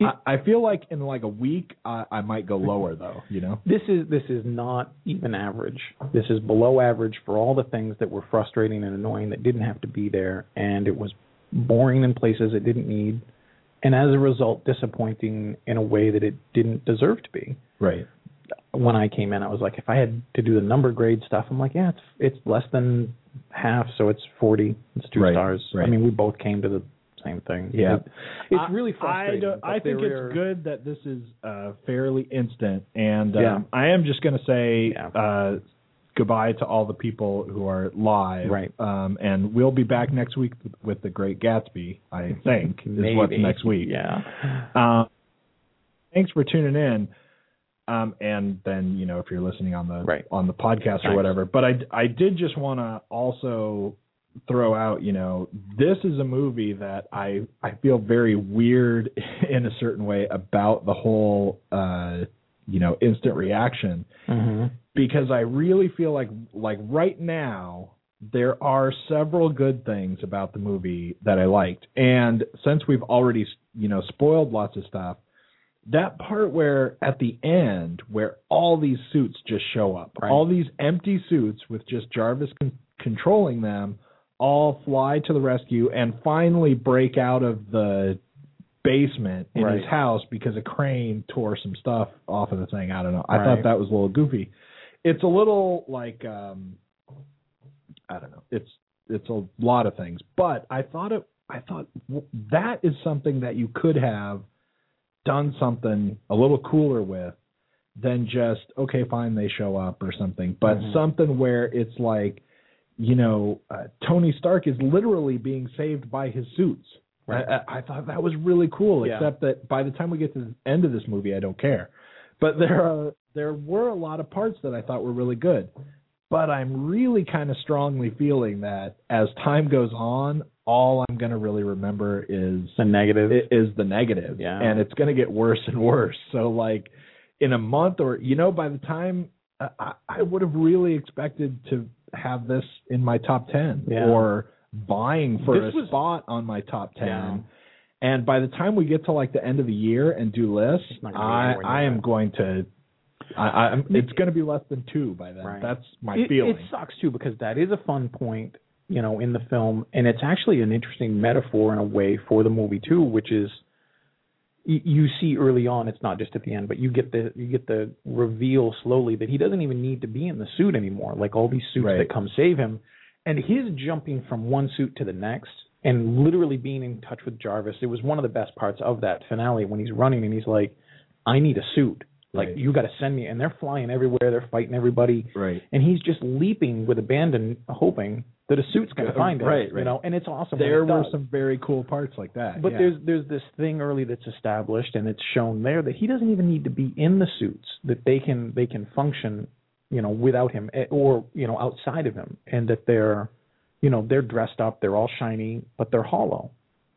Speaker 2: I, I feel like in like a week I, I might go lower though. You know,
Speaker 1: This is this is not even average. This is below average for all the things that were frustrating and annoying that didn't have to be there, and it was boring in places it didn't need, and as a result, disappointing in a way that it didn't deserve to be.
Speaker 2: right?
Speaker 1: When I came in, I was like, if I had to do the number grade stuff, I'm like, yeah, it's it's less than half, so it's forty. It's two
Speaker 2: Right,
Speaker 1: stars.
Speaker 2: right.
Speaker 1: I mean, we both came to the same thing.
Speaker 2: Yeah.
Speaker 1: It- it's
Speaker 2: I-
Speaker 1: really
Speaker 2: I,
Speaker 1: frustrating.
Speaker 2: don't- I think
Speaker 1: there are-
Speaker 2: it's good that this is uh, fairly instant, and um,
Speaker 1: Yeah.
Speaker 2: I am just going to say
Speaker 1: Yeah.
Speaker 2: uh, goodbye to all the people who are live.
Speaker 1: Right.
Speaker 2: Um, and we'll be back next week with, with the Great Gatsby. I think is what's next week.
Speaker 1: Yeah.
Speaker 2: Um, thanks for tuning in. Um, and then you know if you're listening on the
Speaker 1: Right.
Speaker 2: on the podcast or whatever. But I I did just want to also throw out you know this is a movie that I I feel very weird in a certain way about the whole uh you know instant reaction
Speaker 1: hmm
Speaker 2: because I really feel like like right now there are several good things about the movie that I liked, and since we've already you know spoiled lots of stuff, that part where at the end where all these suits just show up,
Speaker 1: Right.
Speaker 2: all these empty suits with just Jarvis con- controlling them, all fly to the rescue and finally break out of the basement in
Speaker 1: Right.
Speaker 2: his house because a crane tore some stuff off of the thing. I don't know. I
Speaker 1: Right.
Speaker 2: thought that was a little goofy. It's a little like um I don't know. It's it's a lot of things, but I thought it I thought that is something that you could have done something a little cooler with than just okay fine they show up or something, but
Speaker 1: Mhm.
Speaker 2: something where it's like you know, uh, Tony Stark is literally being saved by his suits.
Speaker 1: Right.
Speaker 2: I, I, I thought that was really cool.
Speaker 1: Yeah.
Speaker 2: Except that by the time we get to the end of this movie, I don't care. But there are there were a lot of parts that I thought were really good. But I'm really kind of strongly feeling that as time goes on, all I'm going to really remember is
Speaker 1: The negative.
Speaker 2: is the negative,
Speaker 1: Yeah.
Speaker 2: and it's going to get worse and worse. So like in a month or you know, by the time I- I, would have really expected to have this in my top ten
Speaker 1: Yeah.
Speaker 2: or buying for
Speaker 1: This
Speaker 2: a
Speaker 1: was-
Speaker 2: spot on my top ten.
Speaker 1: Yeah.
Speaker 2: And by the time we get to like the end of the year and do lists,
Speaker 1: It's not gonna be
Speaker 2: I I am going to. I, I'm, it's going to be less than two by then.
Speaker 1: Right.
Speaker 2: That's my
Speaker 1: it,
Speaker 2: feeling.
Speaker 1: It sucks too because that is a fun point, you know, in the film, and it's actually an interesting metaphor in a way for the movie too, which is y- you see early on. It's not just at the end, but you get the you get the reveal slowly that he doesn't even need to be in the suit anymore. Like all these suits
Speaker 2: Right.
Speaker 1: that come save him, and his jumping from one suit to the next and literally being in touch with Jarvis. It was one of the best parts of that finale when he's running and he's like, "I need a suit." Like
Speaker 2: Right.
Speaker 1: you got to send me, and they're flying everywhere. They're fighting everybody
Speaker 2: right.
Speaker 1: and he's just leaping with abandon, hoping that a suit's going to find him.
Speaker 2: Right,
Speaker 1: You know, and it's awesome.
Speaker 2: There
Speaker 1: it
Speaker 2: were
Speaker 1: does.
Speaker 2: some very cool parts like that.
Speaker 1: But
Speaker 2: yeah.
Speaker 1: there's there's this thing early that's established, and it's shown there that he doesn't even need to be in the suits. That they can they can function, you know, without him eh, or you know outside of him, and that they're, you know, they're dressed up, they're all shiny, but they're hollow.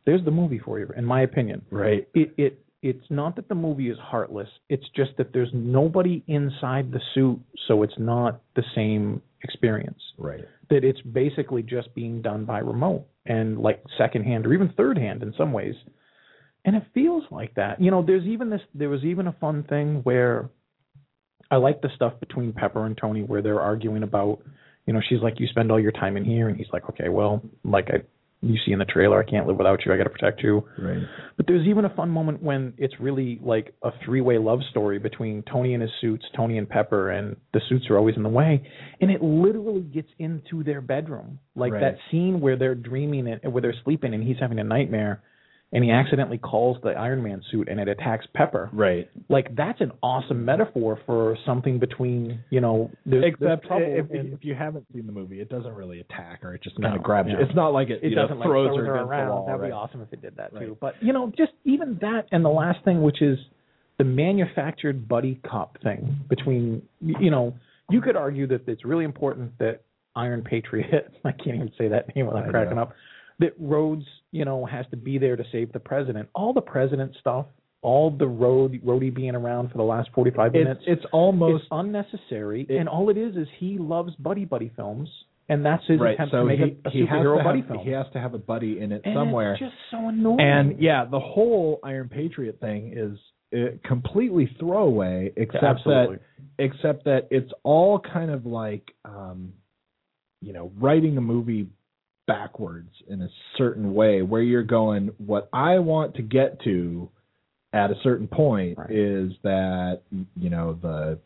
Speaker 1: There's the movie for you, in my opinion
Speaker 2: right.
Speaker 1: it, it it's not that the movie is heartless. It's just that there's nobody inside the suit, so it's not the same experience.
Speaker 2: Right.
Speaker 1: That it's basically just being done by remote and like secondhand or even third hand in some ways. And it feels like that. You know, there's even this there was even a fun thing where I like the stuff between Pepper and Tony where they're arguing about, you know, she's like, You spend all your time in here and he's like, Okay, well, like I you see in the trailer, I can't live without you, I got to protect you.
Speaker 2: Right.
Speaker 1: But there's even a fun moment when it's really like a three-way love story between Tony and his suits, Tony and Pepper, and the suits are always in the way, and it literally gets into their bedroom, like
Speaker 2: Right.
Speaker 1: that scene where they're dreaming and where they're sleeping, and he's having a nightmare, and he accidentally calls the Iron Man suit, and it attacks Pepper.
Speaker 2: Right.
Speaker 1: Like that's an awesome metaphor for something between you know there's, there's
Speaker 2: Except
Speaker 1: trouble
Speaker 2: if,
Speaker 1: in-
Speaker 2: if you haven't seen the movie, it doesn't really attack her. It just
Speaker 1: No,
Speaker 2: kind of grabs
Speaker 1: yeah.
Speaker 2: you. It's not like it,
Speaker 1: it
Speaker 2: you know,
Speaker 1: doesn't like
Speaker 2: throws
Speaker 1: throw
Speaker 2: her,
Speaker 1: her around.
Speaker 2: wall.
Speaker 1: That'd
Speaker 2: right.
Speaker 1: be awesome if it did that too. But you know, just even that, and the last thing, which is the manufactured buddy cop thing between you know, you could argue that it's really important that Iron Patriot, I can't even say that name without cracking up, that Rhodes, you know, has to be there to save the president. All the president stuff, all the road Rhodey being around for the last forty five minutes.
Speaker 2: it's it's almost
Speaker 1: it's unnecessary,
Speaker 2: it-
Speaker 1: and all it is is he loves buddy buddy films, and that's his
Speaker 2: right.
Speaker 1: attempt
Speaker 2: So
Speaker 1: to make
Speaker 2: he,
Speaker 1: a, a
Speaker 2: he has
Speaker 1: superhero
Speaker 2: to
Speaker 1: buddy
Speaker 2: have,
Speaker 1: film.
Speaker 2: he has to have a buddy in it
Speaker 1: And
Speaker 2: somewhere.
Speaker 1: It's just so annoying.
Speaker 2: And yeah, the whole Iron Patriot thing is uh, completely throwaway, except
Speaker 1: absolutely.
Speaker 2: that except that it's all kind of like um, you know writing a movie backwards in a certain way, where you're going, what I want to get to at a certain point
Speaker 1: Right.
Speaker 2: is that you know the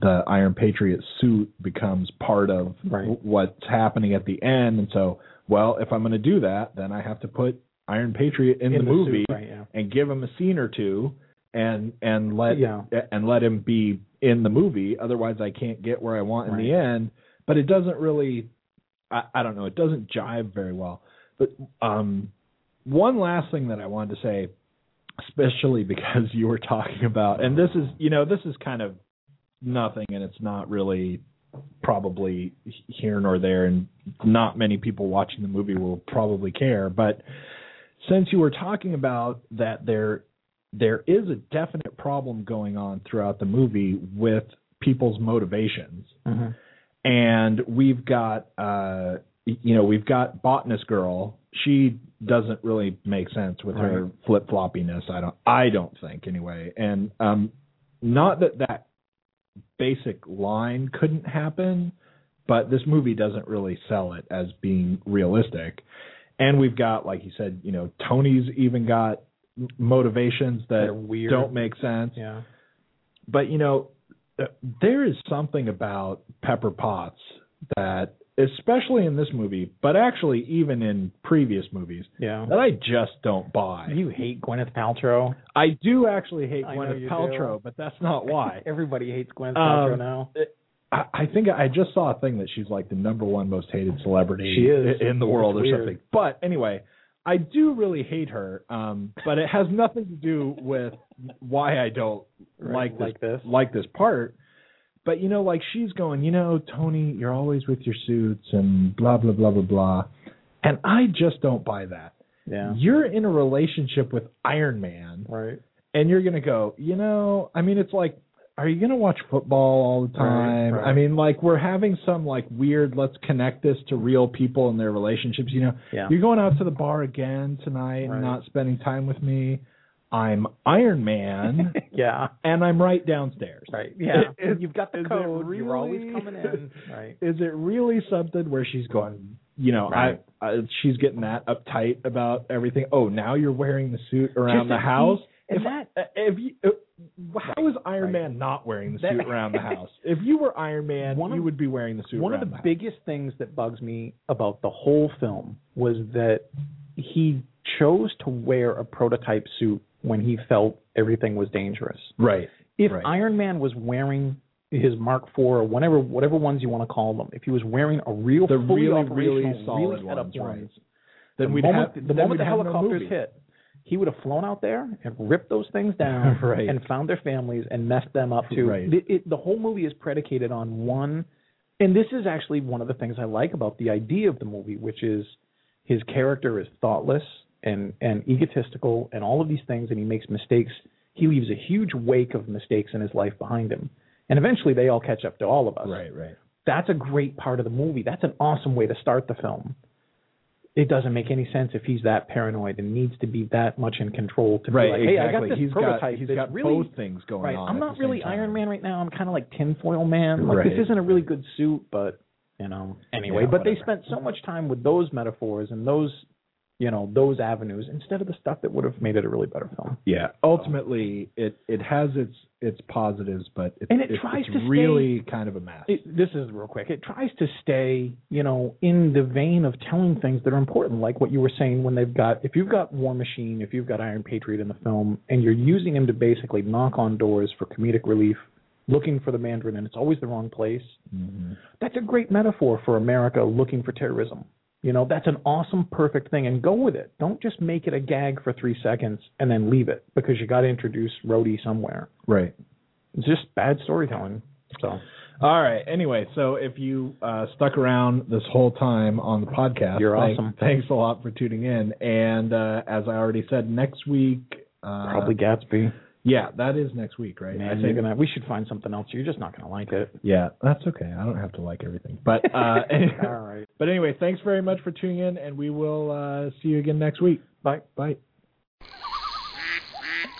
Speaker 2: the Iron Patriot suit becomes part of
Speaker 1: Right.
Speaker 2: what's happening at the end, and so well, if I'm going to do that, then I have to put Iron Patriot in, the, movie
Speaker 1: suit, right? Yeah.
Speaker 2: and give him a scene or two and and let
Speaker 1: Yeah.
Speaker 2: and let him be in the movie otherwise I can't get where I want in the end but it doesn't really I, I don't know. It doesn't jive very well. But um one last thing that I wanted to say especially because you were talking about and this is you know this is kind of nothing and it's not really probably here nor there and not many people watching the movie will probably care. But since you were talking about that there there is a definite problem going on throughout the movie with people's motivations
Speaker 1: Mhm.
Speaker 2: And we've got uh you know we've got botanist girl. She doesn't really make sense with her flip floppiness i don't i don't think anyway. And um not that that basic line couldn't happen but this movie doesn't really sell it as being realistic. And we've got like you said you know tony's even got motivations that don't make sense.
Speaker 1: Yeah.
Speaker 2: but you know, there is something about Pepper Potts that, especially in this movie, but actually even in previous movies,
Speaker 1: Yeah.
Speaker 2: that I just don't buy.
Speaker 1: You hate Gwyneth Paltrow.
Speaker 2: I do actually hate
Speaker 1: I
Speaker 2: Gwyneth Paltrow,
Speaker 1: do.
Speaker 2: but that's not why.
Speaker 1: Everybody hates Gwyneth Paltrow
Speaker 2: Um,
Speaker 1: now.
Speaker 2: I, I think I just saw a thing that she's like the number one most hated celebrity
Speaker 1: She is.
Speaker 2: in the world or
Speaker 1: weird.
Speaker 2: something. But anyway, I do really hate her, um, but it has nothing to do with why I don't
Speaker 1: Right,
Speaker 2: like this,
Speaker 1: like this.
Speaker 2: like this part. But you know, like she's going, you know, Tony, you're always with your suits and blah blah blah blah blah, and I just don't buy that.
Speaker 1: Yeah.
Speaker 2: You're in a relationship with Iron Man,
Speaker 1: Right.
Speaker 2: and you're gonna go, you know, I mean, it's like, are you gonna watch football all the time?
Speaker 1: right.
Speaker 2: I mean, like we're having some like weird, let's connect this to real people and their relationships. You know,
Speaker 1: Yeah.
Speaker 2: you're going out to the bar again tonight
Speaker 1: Right.
Speaker 2: and not spending time with me. I'm Iron Man,
Speaker 1: yeah.
Speaker 2: and I'm right downstairs.
Speaker 1: Right. Yeah. You've got the code. You're always coming in. Right.
Speaker 2: Is it really something where she's going? You know,
Speaker 1: Right.
Speaker 2: I, I she's getting that uptight about everything. Oh, now you're wearing the suit around
Speaker 1: Just
Speaker 2: the house.
Speaker 1: And
Speaker 2: if,
Speaker 1: that-
Speaker 2: uh, if you, uh, how is Iron
Speaker 1: right.
Speaker 2: Man not wearing the suit around the house? If you were Iron Man,
Speaker 1: One of-
Speaker 2: you would be wearing the suit.
Speaker 1: One of the
Speaker 2: house.
Speaker 1: biggest things that bugs me about the whole film was that he chose to wear a prototype suit when he felt everything was dangerous.
Speaker 2: right.
Speaker 1: If
Speaker 2: Right.
Speaker 1: Iron Man was wearing his Mark IV or whatever whatever ones you want to call them, if he was wearing a real
Speaker 2: The
Speaker 1: fully
Speaker 2: really,
Speaker 1: operational,
Speaker 2: really solid
Speaker 1: really
Speaker 2: ones,
Speaker 1: ones,
Speaker 2: Then
Speaker 1: the
Speaker 2: we'd
Speaker 1: moment,
Speaker 2: have
Speaker 1: the, moment the helicopters hit, he would have flown out there and ripped those things down
Speaker 2: Right.
Speaker 1: and found their families and messed them up too.
Speaker 2: Right.
Speaker 1: The, it, the whole movie is predicated on one, and this is actually one of the things I like about the idea of the movie, which is his character is thoughtless and and egotistical and all of these things, and he makes mistakes. He leaves a huge wake of mistakes in his life behind him, and eventually they all catch up to all of us
Speaker 2: Right. Right.
Speaker 1: that's a great part of the movie. That's an awesome way to start the film. It doesn't make any sense if he's that paranoid and needs to be that much in control to
Speaker 2: Right.
Speaker 1: be like, hey,
Speaker 2: exactly.
Speaker 1: I got this
Speaker 2: he's
Speaker 1: prototype.
Speaker 2: got he's got
Speaker 1: really,
Speaker 2: both things going
Speaker 1: right.
Speaker 2: on.
Speaker 1: I'm not really. Iron Man right now. I'm kind of like tinfoil man. Like
Speaker 2: Right,
Speaker 1: this isn't a really good suit, but you know. Anyway,
Speaker 2: Yeah,
Speaker 1: but they spent so much time with those metaphors and those you know, those avenues instead of the stuff that would have made it a really better film.
Speaker 2: Yeah, ultimately, it it has its its positives, but it's,
Speaker 1: And it
Speaker 2: it's,
Speaker 1: tries to stay-
Speaker 2: really kind of a mess.
Speaker 1: It, this is real quick. It tries to stay, you know, in the vein of telling things that are important, like what you were saying when they've got, if you've got War Machine, if you've got Iron Patriot in the film, and you're using him to basically knock on doors for comedic relief, looking for the Mandarin, and it's always the wrong place. Mm-hmm. That's a great metaphor for America looking for terrorism. You know, that's an awesome, perfect thing, and go with it. Don't just make it a gag for three seconds and then leave it because you got to introduce Rhodey somewhere.
Speaker 2: right.
Speaker 1: It's just bad storytelling. So.
Speaker 2: All right. Anyway, so if you uh, stuck around this whole time on the podcast,
Speaker 1: You're
Speaker 2: thank-
Speaker 1: awesome.
Speaker 2: Thanks a lot for tuning in. And uh, as I already said, next week, uh,
Speaker 1: Probably Gatsby.
Speaker 2: Yeah, that is next week, right? I
Speaker 1: Man, you're gonna. We should find something else. You're just not gonna like it.
Speaker 2: Yeah, that's okay. I don't have to like everything. But uh,
Speaker 1: All right.
Speaker 2: but anyway, thanks very much for tuning in, and we will uh, see you again next week. Bye. Bye.